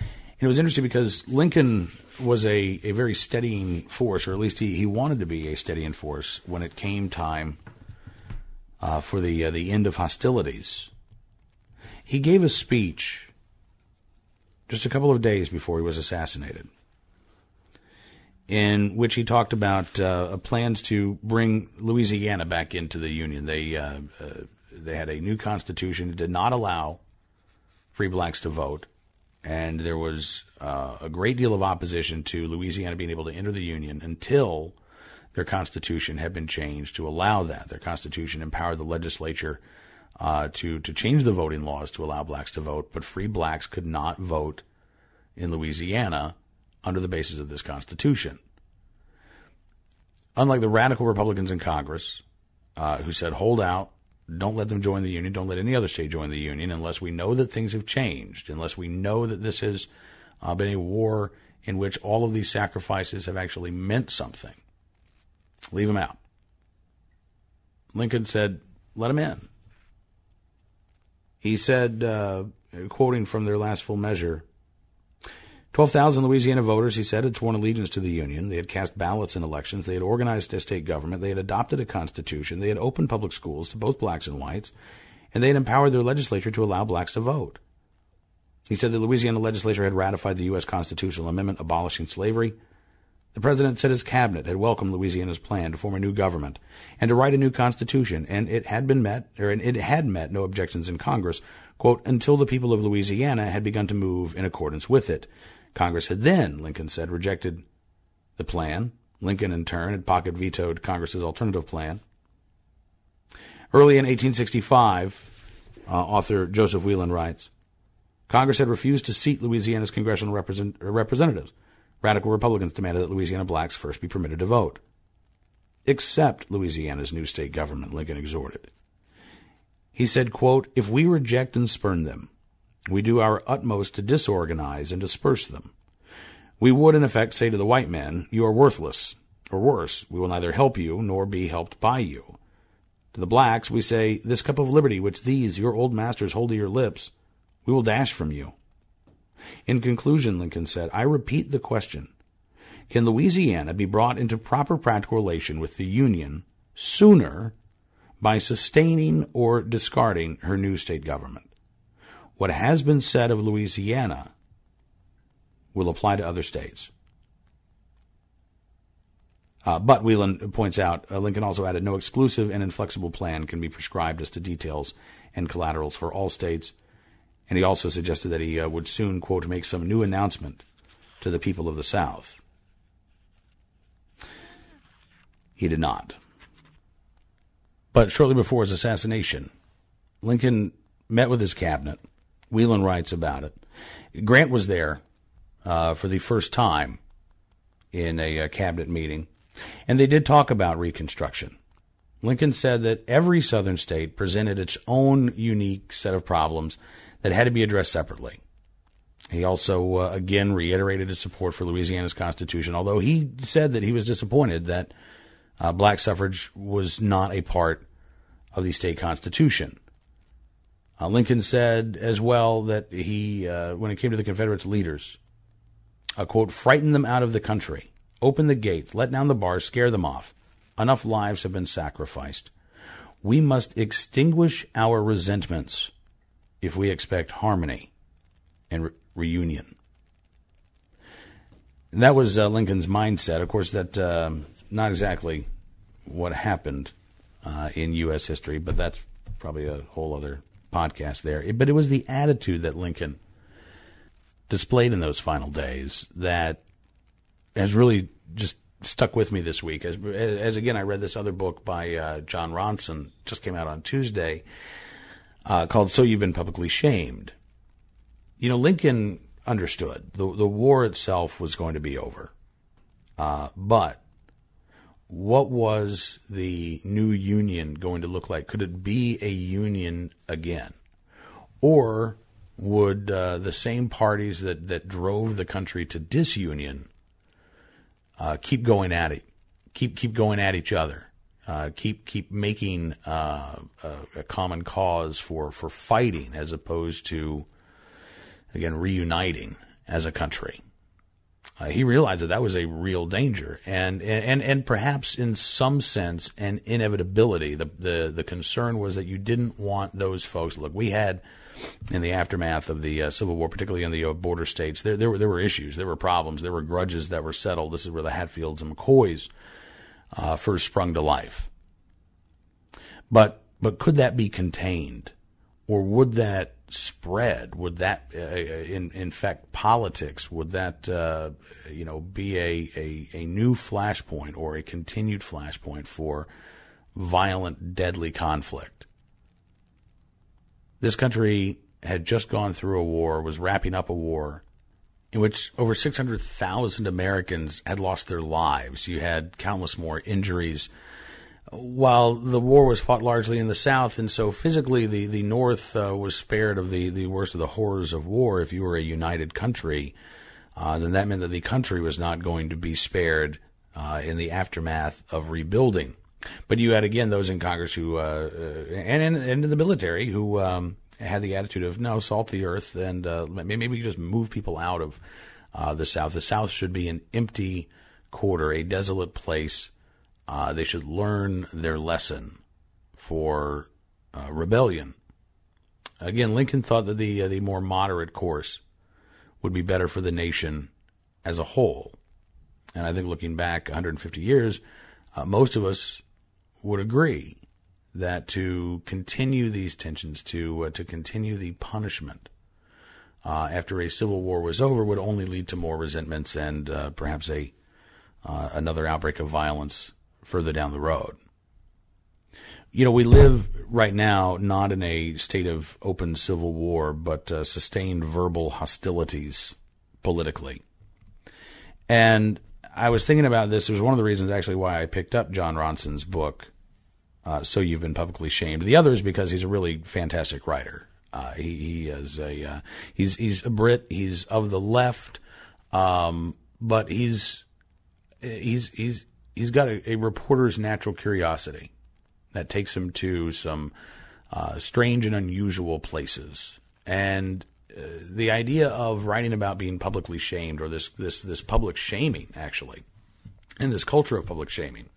And it was interesting because Lincoln was a, a very steadying force, or at least he, he wanted to be a steadying force when it came time uh, for the, uh, the end of hostilities. He gave a speech just a couple of days before he was assassinated. in which he talked about uh, plans to bring Louisiana back into the Union. They uh, uh, they had a new constitution that did not allow free blacks to vote, and there was uh, a great deal of opposition to Louisiana being able to enter the Union until their constitution had been changed to allow that. Their constitution empowered the legislature uh, to to change the voting laws to allow blacks to vote, but free blacks could not vote in Louisiana under the basis of this Constitution. Unlike the radical Republicans in Congress, uh, who said, hold out, don't let them join the Union, don't let any other state join the Union unless we know that things have changed, unless we know that this has uh, been a war in which all of these sacrifices have actually meant something. Leave them out. Lincoln said, let them in. He said, uh, quoting from their last full measure, 12,000 Louisiana voters, he said, had sworn allegiance to the Union. They had cast ballots in elections. They had organized a state government. They had adopted a constitution. They had opened public schools to both blacks and whites. And they had empowered their legislature to allow blacks to vote. He said the Louisiana legislature had ratified the U.S. constitutional amendment abolishing slavery. The president said his cabinet had welcomed Louisiana's plan to form a new government and to write a new constitution, and it had been met, or it had met no objections in Congress, quote, until the people of Louisiana had begun to move in accordance with it. Congress had then, Lincoln said, rejected the plan. Lincoln, in turn, had pocket vetoed Congress's alternative plan. Early in 1865, uh, author Joseph Wheelan writes, Congress had refused to seat Louisiana's congressional represent- representatives. Radical Republicans demanded that Louisiana blacks first be permitted to vote. Accept Louisiana's new state government, Lincoln exhorted. He said, quote, If we reject and spurn them, we do our utmost to disorganize and disperse them. We would, in effect, say to the white men, You are worthless, or worse, we will neither help you nor be helped by you. To the blacks, we say, This cup of liberty which these, your old masters, hold to your lips, we will dash from you. In conclusion, Lincoln said, I repeat the question Can Louisiana be brought into proper practical relation with the Union sooner by sustaining or discarding her new state government? what has been said of Louisiana will apply to other states. Uh, but Wheelan points out uh, Lincoln also added no exclusive and inflexible plan can be prescribed as to details and collaterals for all states. And he also suggested that he uh, would soon, quote, make some new announcement to the people of the South. He did not. But shortly before his assassination, Lincoln met with his cabinet Wheelan writes about it. Grant was there uh, for the first time in a, a cabinet meeting, and they did talk about Reconstruction. Lincoln said that every Southern state presented its own unique set of problems that had to be addressed separately. He also, uh, again, reiterated his support for Louisiana's Constitution, although he said that he was disappointed that uh, black suffrage was not a part of the state constitution. Uh, Lincoln said as well that he, uh, when it came to the Confederates' leaders, a quote, frighten them out of the country, open the gates, let down the bars, scare them off. Enough lives have been sacrificed. We must extinguish our resentments if we expect harmony and re- reunion. And that was uh, Lincoln's mindset. Of course, that uh, not exactly what happened uh, in U.S. history, but that's probably a whole other podcast there. But it was the attitude that Lincoln displayed in those final days that has really just stuck with me this week. As, as again, I read this other book by uh, Jon Ronson, just came out on Tuesday, uh, called "So You've Been Publicly Shamed." You know, Lincoln understood the the war itself was going to be over, uh, but what was the new union going to look like? Could it be a union again? Or would uh, the same parties that, that drove the country to disunion uh, keep going at it, keep keep going at each other, uh, keep keep making uh, a, a, common cause for for fighting as opposed to again reuniting as a country? uh, he realized that that was a real danger, and and and perhaps in some sense an inevitability. The the the concern was that you didn't want those folks. Look, we had in the aftermath of the uh, Civil War, particularly in the uh, border states, there there were there were issues, there were problems, there were grudges that were settled. This is where the Hatfields and McCoys uh, first sprung to life. But but could that be contained, or would that spread? Would that uh, in, infect politics? Would that uh, you know be a, a, a new flashpoint or a continued flashpoint for violent, deadly conflict? This country had just gone through a war, was wrapping up a war in which over 600,000 Americans had lost their lives. You had countless more injuries while the war was fought largely in the South, and so physically the, the North uh, was spared of the, the worst of the horrors of war, if you were a united country, uh, then that meant that the country was not going to be spared uh, in the aftermath of rebuilding. But you had, again, those in Congress who, uh, uh, and, in, and in the military who um, had the attitude of, no, salt the earth, and uh, maybe just move people out of the South. The South should be an empty quarter, a desolate place uh, they should learn their lesson for uh, rebellion. Again, Lincoln thought that the uh, the more moderate course would be better for the nation as a whole. And I think looking back 150 years, uh, most of us would agree that to continue these tensions, to uh, to continue the punishment uh, after a civil war was over, would only lead to more resentments and perhaps a another outbreak of violence further down the road. You know, we live right now not in a state of open civil war, but uh, sustained verbal hostilities politically. And I was thinking about this. It was one of the reasons actually why I picked up Jon Ronson's book, uh, So You've Been Publicly Shamed. The other is because he's a really fantastic writer. Uh, he, he, is a uh, he's he's a Brit. He's of the left, um, but he's he's he's he's got a, a reporter's natural curiosity that takes him to some uh, strange and unusual places. And uh, the idea of writing about being publicly shamed, or this this this public shaming, actually, and this culture of public shaming,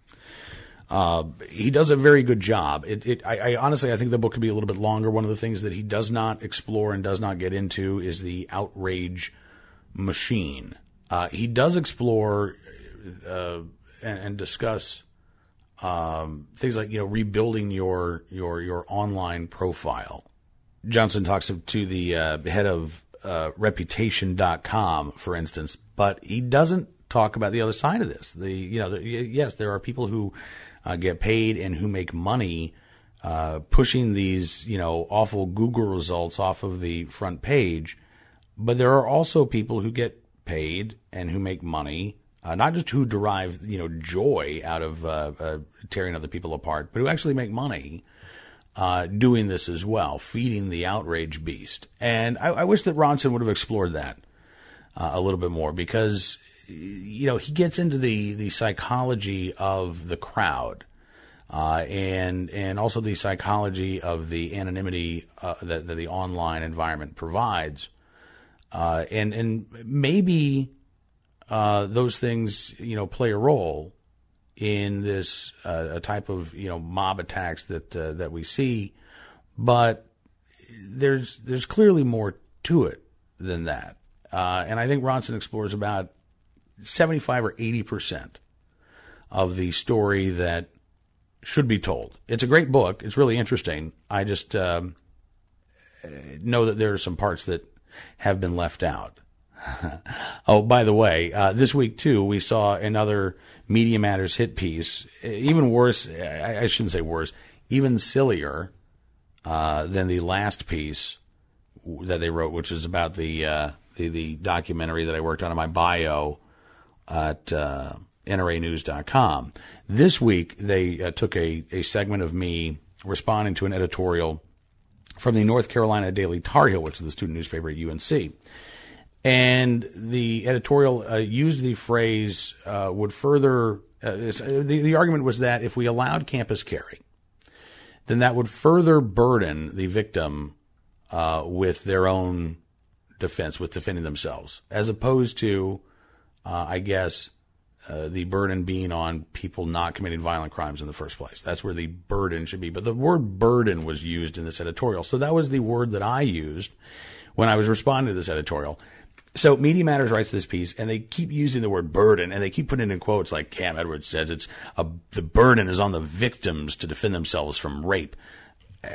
uh, he does a very good job. It, it I, I, honestly, I think the book could be a little bit longer. One of the things that he does not explore and does not get into is the outrage machine. Uh, he does explore uh, and, and discuss um, things like you know rebuilding your your your online profile. Johnson talks to the uh, head of uh, Reputation.com, for instance, but he doesn't talk about the other side of this. The you know the, yes, there are people who uh, get paid and who make money uh, pushing these you know awful Google results off of the front page, but there are also people who get paid and who make money uh, not just who derive you know joy out of uh, uh, tearing other people apart, but who actually make money uh, doing this as well, feeding the outrage beast. And I, I wish that Ronson would have explored that uh, a little bit more because you know he gets into the the psychology of the crowd. Uh, and and also the psychology of the anonymity that, that, the online environment provides, and and maybe uh, those things, you know, play a role in this uh, a type of you know mob attacks that uh, that we see, but there's there's clearly more to it than that, uh, and I think Ronson explores about seventy five or eighty percent of the story that should be told. It's a great book. It's really interesting. I just um, know that there are some parts that have been left out. oh, by the way, uh, this week too, we saw another Media Matters hit piece. Even worse, I, I shouldn't say worse, even sillier uh, than the last piece that they wrote, which is about the uh, the, the, documentary that I worked on in my bio at uh, NRAnews.com. This week, they uh, took a, a segment of me responding to an editorial from the North Carolina Daily Tar Heel, which is the student newspaper at UNC. And the editorial uh, used the phrase uh, would further, uh, the, the argument was that if we allowed campus carry, then that would further burden the victim uh, with their own defense, with defending themselves, as opposed to uh, I guess, uh, the burden being on people not committing violent crimes in the first place. That's where the burden should be. But the word burden was used in this editorial. So that was the word that I used when I was responding to this editorial. So Media Matters writes this piece, and they keep using the word burden, and they keep putting it in quotes like Cam Edwards says it's a, the burden is on the victims to defend themselves from rape, uh,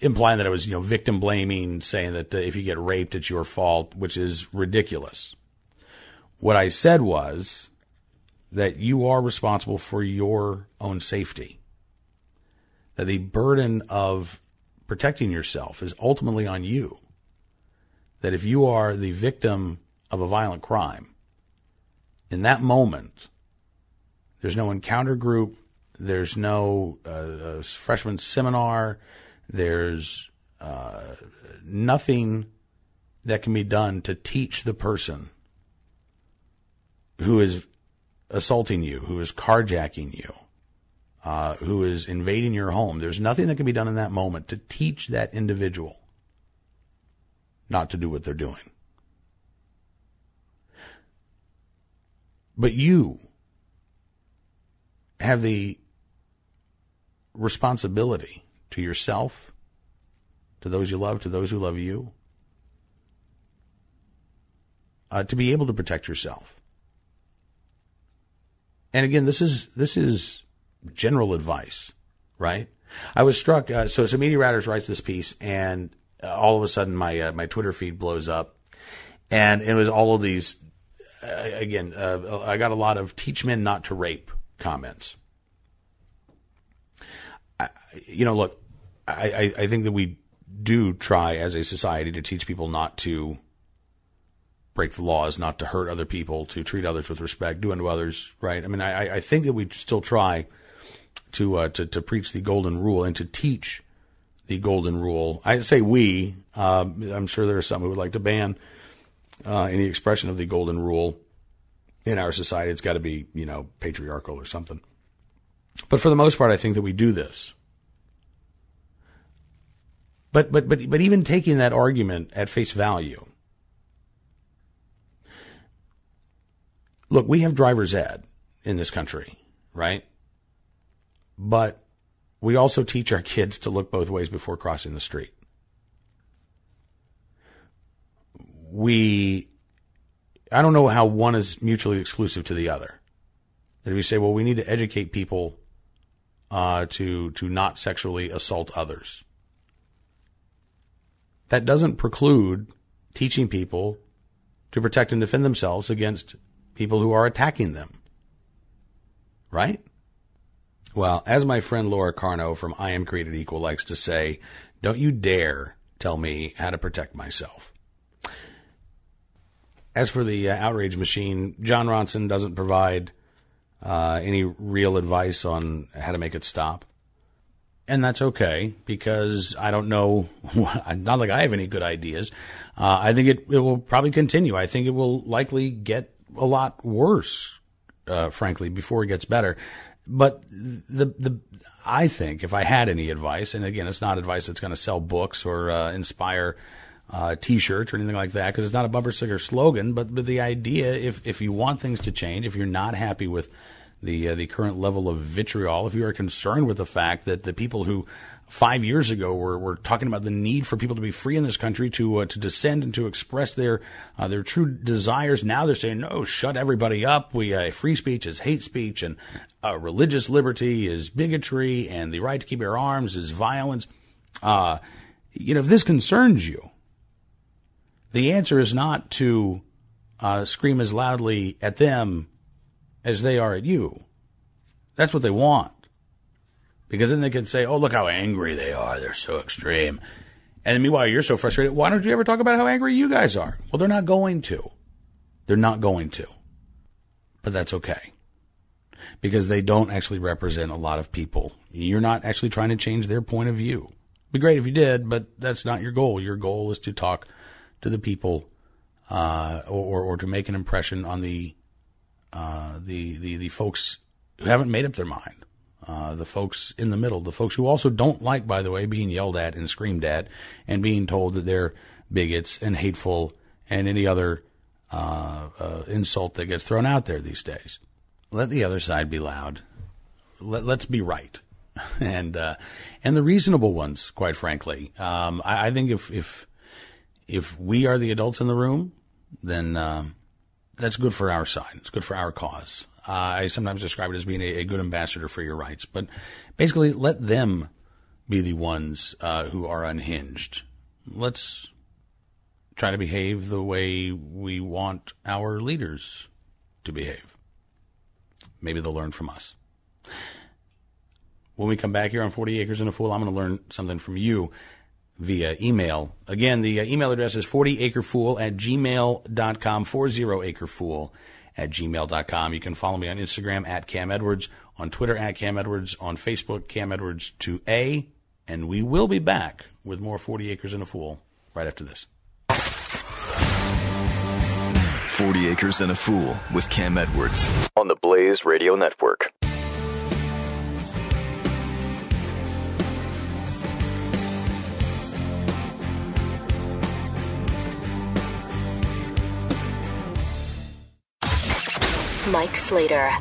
implying that it was you know victim blaming, saying that uh, if you get raped it's your fault, which is ridiculous. What I said was that you are responsible for your own safety. That the burden of protecting yourself is ultimately on you that if you are the victim of a violent crime, in that moment, there's no encounter group, there's no uh, freshman seminar, there's uh, nothing that can be done to teach the person who is assaulting you, who is carjacking you, uh, who is invading your home. There's nothing that can be done in that moment to teach that individual not to do what they're doing. But you have the responsibility to yourself, to those you love, to those who love you, uh, to be able to protect yourself. And again, this is this is general advice, right? I was struck. Uh, so, so Media Matters writes this piece, and uh, all of a sudden my uh, my Twitter feed blows up, and it was all of these. Uh, again, uh, I got a lot of "teach men not to rape" comments. I, you know, look, I, I, I think that we do try as a society to teach people not to break the laws, not to hurt other people, to treat others with respect, do unto others right. I mean, I, I think that we still try to uh, to to preach the golden rule and to teach the golden rule. I say we. Uh, I'm sure there are some who would like to ban uh, any expression of the golden rule in our society. It's got to be, you know, patriarchal or something. But for the most part, I think that we do this. But but but but even taking that argument at face value, look, we have driver's ed in this country, right? But we also teach our kids to look both ways before crossing the street. We, I don't know how one is mutually exclusive to the other. That we say, well, we need to educate people uh, to to not sexually assault others. That doesn't preclude teaching people to protect and defend themselves against people who are attacking them. Right? Well, as my friend Laura Carno from I Am Created Equal likes to say, don't you dare tell me how to protect myself. As for the uh, outrage machine, Jon Ronson doesn't provide uh, any real advice on how to make it stop. And that's okay because I don't know, not like I have any good ideas. Uh, I think it, it will probably continue. I think it will likely get a lot worse, uh, frankly, before it gets better. But the the I think if I had any advice, and again, it's not advice that's going to sell books or uh, inspire uh, T-shirts or anything like that, because it's not a bumper sticker slogan. But but the idea, if if you want things to change, if you're not happy with the uh, the current level of vitriol, if you are concerned with the fact that the people who five years ago were, were talking about the need for people to be free in this country to uh, to descend and to express their uh, their true desires. Now they're saying no, shut everybody up. We uh, free speech is hate speech, and uh, religious liberty is bigotry, and the right to keep your arms is violence. Uh, you know, if this concerns you, the answer is not to uh, scream as loudly at them as they are at you. That's what they want because then they can say, "Oh, look how angry they are. They're so extreme." And meanwhile, you're so frustrated. Why don't you ever talk about how angry you guys are? Well, they're not going to. They're not going to. But that's okay. Because they don't actually represent a lot of people. You're not actually trying to change their point of view. It'd be great if you did, but that's not your goal. Your goal is to talk to the people, uh, or, or to make an impression on the, uh, the, the, the folks who haven't made up their mind. Uh, the folks in the middle, the folks who also don't like, by the way, being yelled at and screamed at and being told that they're bigots and hateful and any other uh, uh, insult that gets thrown out there these days. Let the other side be loud. Let, let's be right. and uh, and the reasonable ones, quite frankly. Um, I, I, think if if if we are the adults in the room, then um, that's good for our side. It's good for our cause. Uh, I sometimes describe it as being a, a, good ambassador for your rights, but basically, let them be the ones uh, who are unhinged. Let's try to behave the way we want our leaders to behave. Maybe they'll learn from us. When we come back here on 40 Acres and a Fool, I'm going to learn something from you via email. Again, the uh, email address is 40acrefool at gmail.com, 40acrefool at gmail.com. You can follow me on Instagram at Cam Edwards, on Twitter at Cam Edwards, on Facebook, Cam Edwards 2A, and we will be back with more 40 Acres and a Fool right after this. 40 Acres and a Fool with Cam Edwards on the Blaze Radio Network. Mike Slater.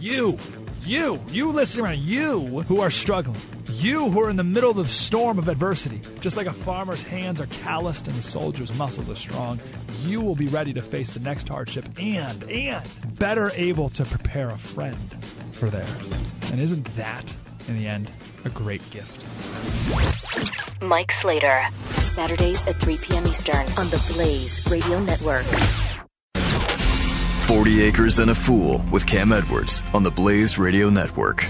You, you, you listening around, you who are struggling, you who are in the middle of the storm of adversity, just like a farmer's hands are calloused and the soldier's muscles are strong, you will be ready to face the next hardship and, and better able to prepare a friend for theirs. And isn't that, in the end, a great gift? Mike Slater, Saturdays at 3 p.m. Eastern on the Blaze Radio Network. 40 Acres and a Fool with Cam Edwards on the Blaze Radio Network.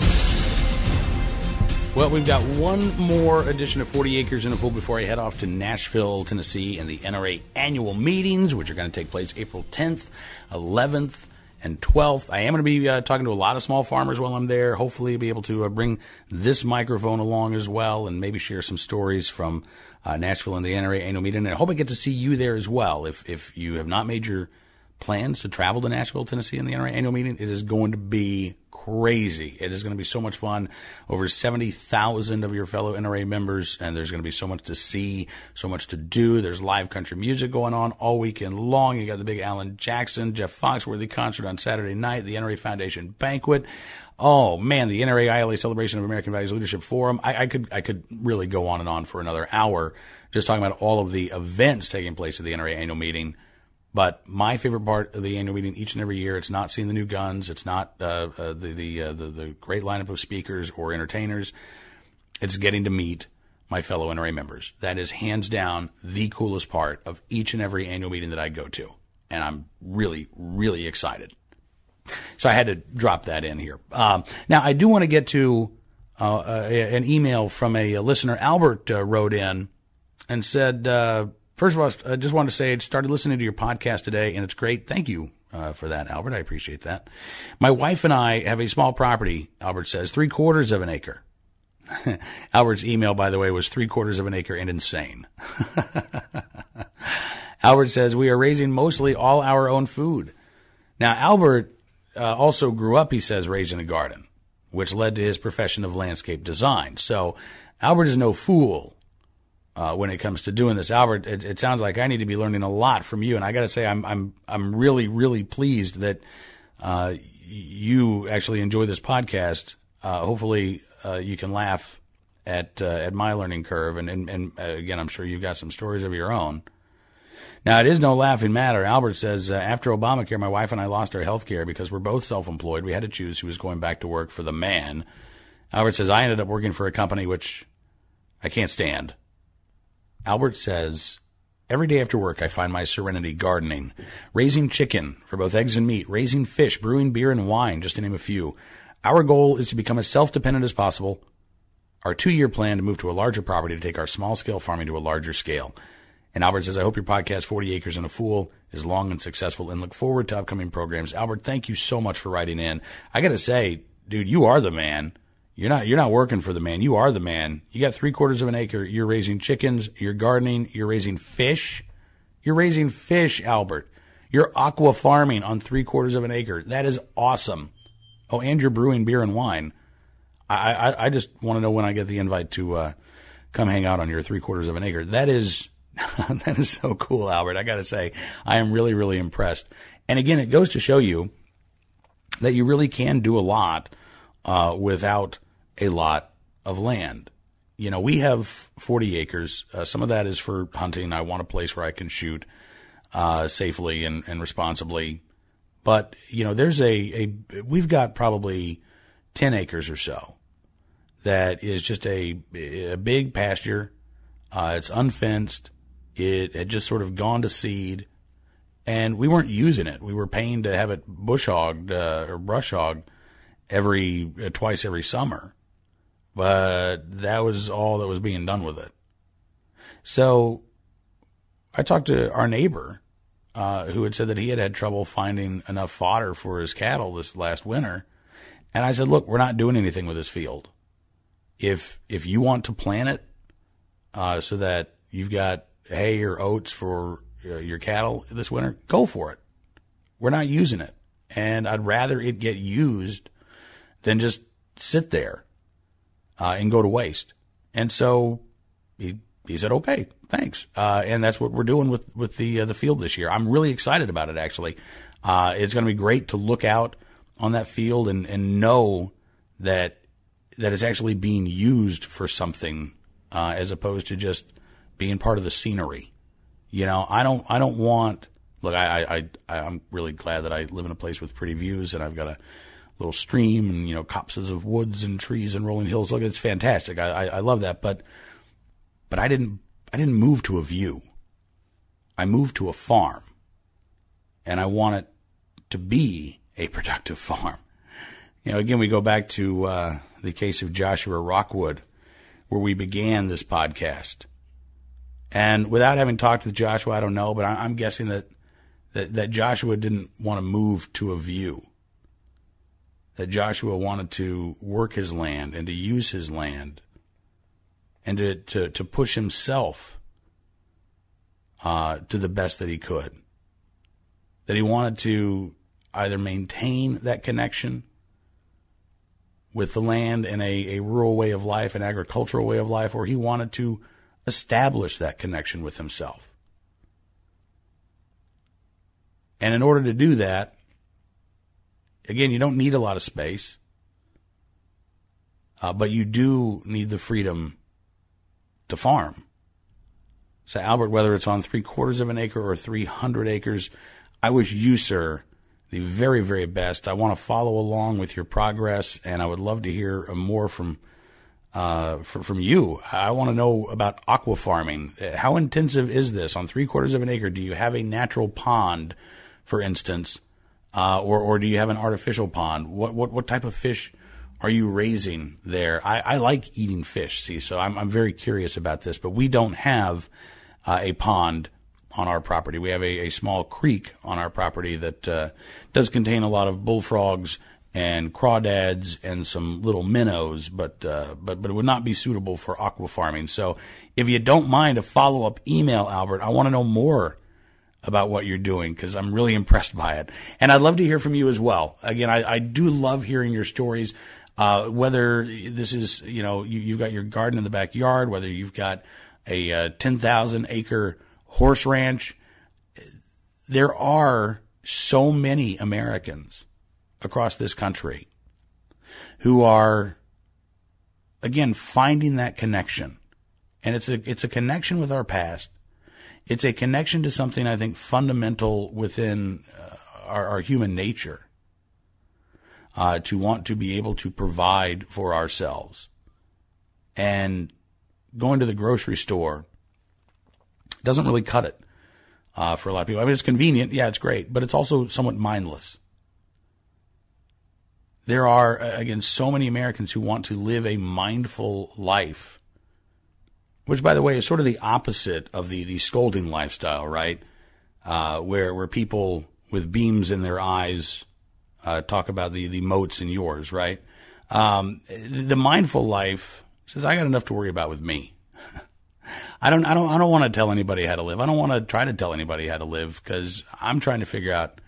Well, we've got one more edition of 40 Acres and a Fool before I head off to Nashville, Tennessee, and the NRA annual meetings, which are going to take place April 10th, 11th, and 12th. I am going to be uh, talking to a lot of small farmers while I'm there. Hopefully, be able to uh, bring this microphone along as well and maybe share some stories from uh, Nashville and the NRA annual meeting. And I hope I get to see you there as well. If, if you have not made your plans to travel to Nashville, Tennessee in the NRA annual meeting. It is going to be crazy. It is going to be so much fun. Over 70,000 of your fellow NRA members, and there's going to be so much to see, so much to do. There's live country music going on all weekend long. You got the big Alan Jackson, Jeff Foxworthy concert on Saturday night, the NRA Foundation banquet. Oh man, the NRA ILA Celebration of American Values Leadership Forum. I, I could I could really go on and on for another hour just talking about all of the events taking place at the NRA annual meeting. But my favorite part of the annual meeting each and every year, it's not seeing the new guns, it's not uh, uh, the the, uh, the, the great lineup of speakers or entertainers. It's getting to meet my fellow NRA members. That is hands down the coolest part of each and every annual meeting that I go to, and I'm really really excited. So I had to drop that in here. Um, now I do want to get to uh, uh, an email from a, listener. Albert uh, wrote in and said First of all, I just wanted to say I started listening to your podcast today, and it's great. Thank you uh, for that, Albert. I appreciate that. My wife and I have a small property, Albert says, three quarters of an acre. Albert's email, by the way, was three quarters of an acre and insane. Albert says, We are raising mostly all our own food. Now, Albert uh, also grew up, he says, raising a garden, which led to his profession of landscape design. So, Albert is no fool uh, when it comes to doing this. Albert, it, it, sounds like I need to be learning a lot from you, and I got to say, I'm I'm I'm really really pleased that uh, you actually enjoy this podcast. Uh, hopefully, uh, you can laugh at uh, at my learning curve, and and, and uh, again, I'm sure you've got some stories of your own. Now, it is no laughing matter. Albert says, after Obamacare, my wife and I lost our health care because we're both self employed. We had to choose who was going back to work for the man. Albert says, I ended up working for a company which I can't stand. Albert says, Every day after work, I find my serenity gardening, raising chicken for both eggs and meat, raising fish, brewing beer and wine, just to name a few. Our goal is to become as self dependent as possible. Our two year plan to move to a larger property to take our small scale farming to a larger scale. And Albert says, I hope your podcast, 40 Acres and a Fool, is long and successful and look forward to upcoming programs. Albert, thank you so much for writing in. I got to say, dude, you are the man. You're not you're not working for the man. You are the man. You got three quarters of an acre. You're raising chickens. You're gardening. You're raising fish. You're raising fish, Albert. You're aqua farming on three quarters of an acre. That is awesome. Oh, and you're brewing beer and wine. I I, I just want to know when I get the invite to uh, come hang out on your three quarters of an acre. That is that is so cool, Albert. I got to say, I am really, really impressed. And again, it goes to show you that you really can do a lot uh, without a lot of land. You know, we have 40 acres. Uh, some of that is for hunting. I want a place where I can shoot uh, safely and, and responsibly. But, you know, there's a, a, we've got probably 10 acres or so that is just a, a big pasture. Uh, it's unfenced. It had just sort of gone to seed and we weren't using it. We were paying to have it bush hogged, uh, or brush hogged every, uh, twice every summer. But that was all that was being done with it. So I talked to our neighbor, uh, who had said that he had had trouble finding enough fodder for his cattle this last winter. And I said, look, we're not doing anything with this field. If, if you want to plant it, uh, so that you've got hay or oats for uh, your cattle this winter, go for it. We're not using it. And I'd rather it get used than just sit there uh, and go to waste. And so he he said, "Okay, thanks." Uh, and that's what we're doing with with the uh, the field this year. I'm really excited about it. Actually, uh, it's going to be great to look out on that field and and know that that it's actually being used for something uh, as opposed to just being part of the scenery. You know, I don't I don't want. Look, I I, I I'm really glad that I live in a place with pretty views and I've got a little stream and you know copses of woods and trees and rolling hills. Look, it's fantastic. I, I, I love that, but but I didn't I didn't move to a view. I moved to a farm, and I want it to be a productive farm. You know, again, we go back to uh, the case of Joshua Rockwood, where we began this podcast. And without having talked with Joshua, I don't know, but I'm guessing that, that, that Joshua didn't want to move to a view that Joshua wanted to work his land and to use his land and to, to, to push himself uh, to the best that he could. That he wanted to either maintain that connection with the land and a, a rural way of life, an agricultural way of life, or he wanted to establish that connection with himself. And in order to do that, Again, you don't need a lot of space, uh, but you do need the freedom to farm. So, Albert, whether it's on three quarters of an acre or 300 acres, I wish you, sir, the very, very best. I want to follow along with your progress, and I would love to hear more from uh, from, from you. I want to know about aqua farming. How intensive is this on three quarters of an acre? Do you have a natural pond, for instance, uh, or or do you have an artificial pond? What what what type of fish are you raising there? I, I like eating fish, see, so I'm I'm very curious about this. But we don't have uh, a pond on our property. We have a, a small creek on our property that uh, does contain a lot of bullfrogs and crawdads and some little minnows, but uh, but but it would not be suitable for aqua farming. So if you don't mind a follow up email, Albert, I want to know more about what you're doing because I'm really impressed by it. And I'd love to hear from you as well. Again, I, I do love hearing your stories. Uh, whether this is, you know, you, have got your garden in the backyard, whether you've got a uh, 10,000 acre horse ranch, there are so many Americans across this country who are, again, finding that connection. And it's a, it's a connection with our past it's a connection to something I think fundamental within uh, our, our, human nature. Uh, to want to be able to provide for ourselves. And going to the grocery store doesn't really cut it uh, for a lot of people. I mean, it's convenient. Yeah, it's great, but it's also somewhat mindless. There are, again, so many Americans who want to live a mindful life which, by the way, is sort of the opposite of the, the scolding lifestyle, right? Uh, where, where people with beams in their eyes uh, talk about the, the motes in yours, right? Um, the mindful life says, I got enough to worry about with me. I don't, I don't, I don't want to tell anybody how to live. I don't want to try to tell anybody how to live because I'm trying to figure out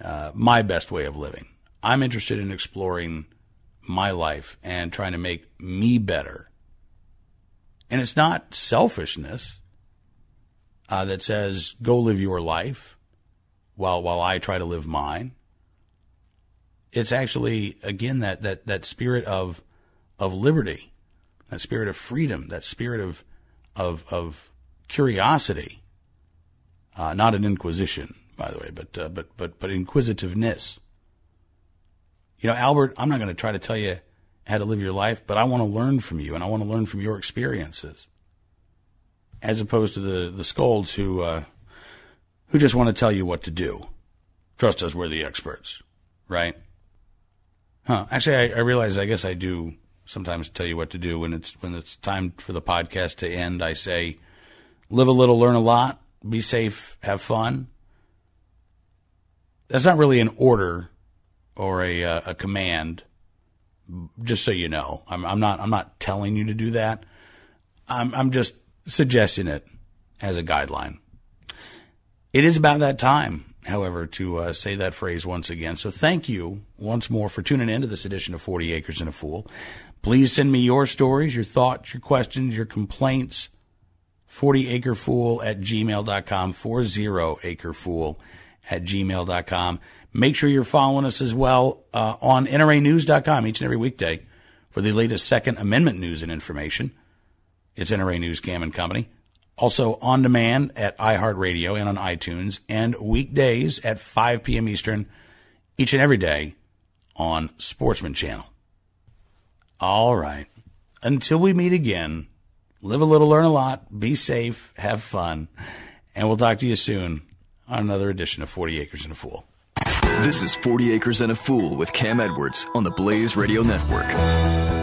uh, my best way of living. I'm interested in exploring my life and trying to make me better and it's not selfishness. uh, that says, go live your life while, while I try to live mine. It's actually, again, that, that, that spirit of, of liberty, that spirit of freedom, that spirit of, of, of curiosity, uh, not an inquisition, by the way, but, uh, but, but, but inquisitiveness. You know, Albert, I'm not going to try to tell you how to live your life, but I want to learn from you and I want to learn from your experiences. As opposed to the, the scolds who, uh, who just want to tell you what to do. Trust us, we're the experts, right? Huh. Actually, I, I realize, I guess I do sometimes tell you what to do when it's, when it's time for the podcast to end. I say, live a little, learn a lot, be safe, have fun. That's not really an order or a, uh, a command just so you know. I'm, I'm not I'm not telling you to do that. I'm I'm just suggesting it as a guideline. It is about that time, however, to uh, say that phrase once again. So thank you once more for tuning in to this edition of 40 Acres and a Fool. Please send me your stories, your thoughts, your questions, your complaints. 40acrefool at gmail.com, 40acrefool at gmail.com. Make sure you're following us as well uh, on NRAnews.com each and every weekday for the latest Second Amendment news and information. It's NRA News Cam and Company. Also on demand at iHeartRadio and on iTunes, and weekdays at 5 p.m. Eastern each and every day on Sportsman Channel. All right. Until we meet again, live a little, learn a lot, be safe, have fun, and we'll talk to you soon on another edition of 40 Acres and a Fool. This is 40 Acres and a Fool with Cam Edwards on the Blaze Radio Network.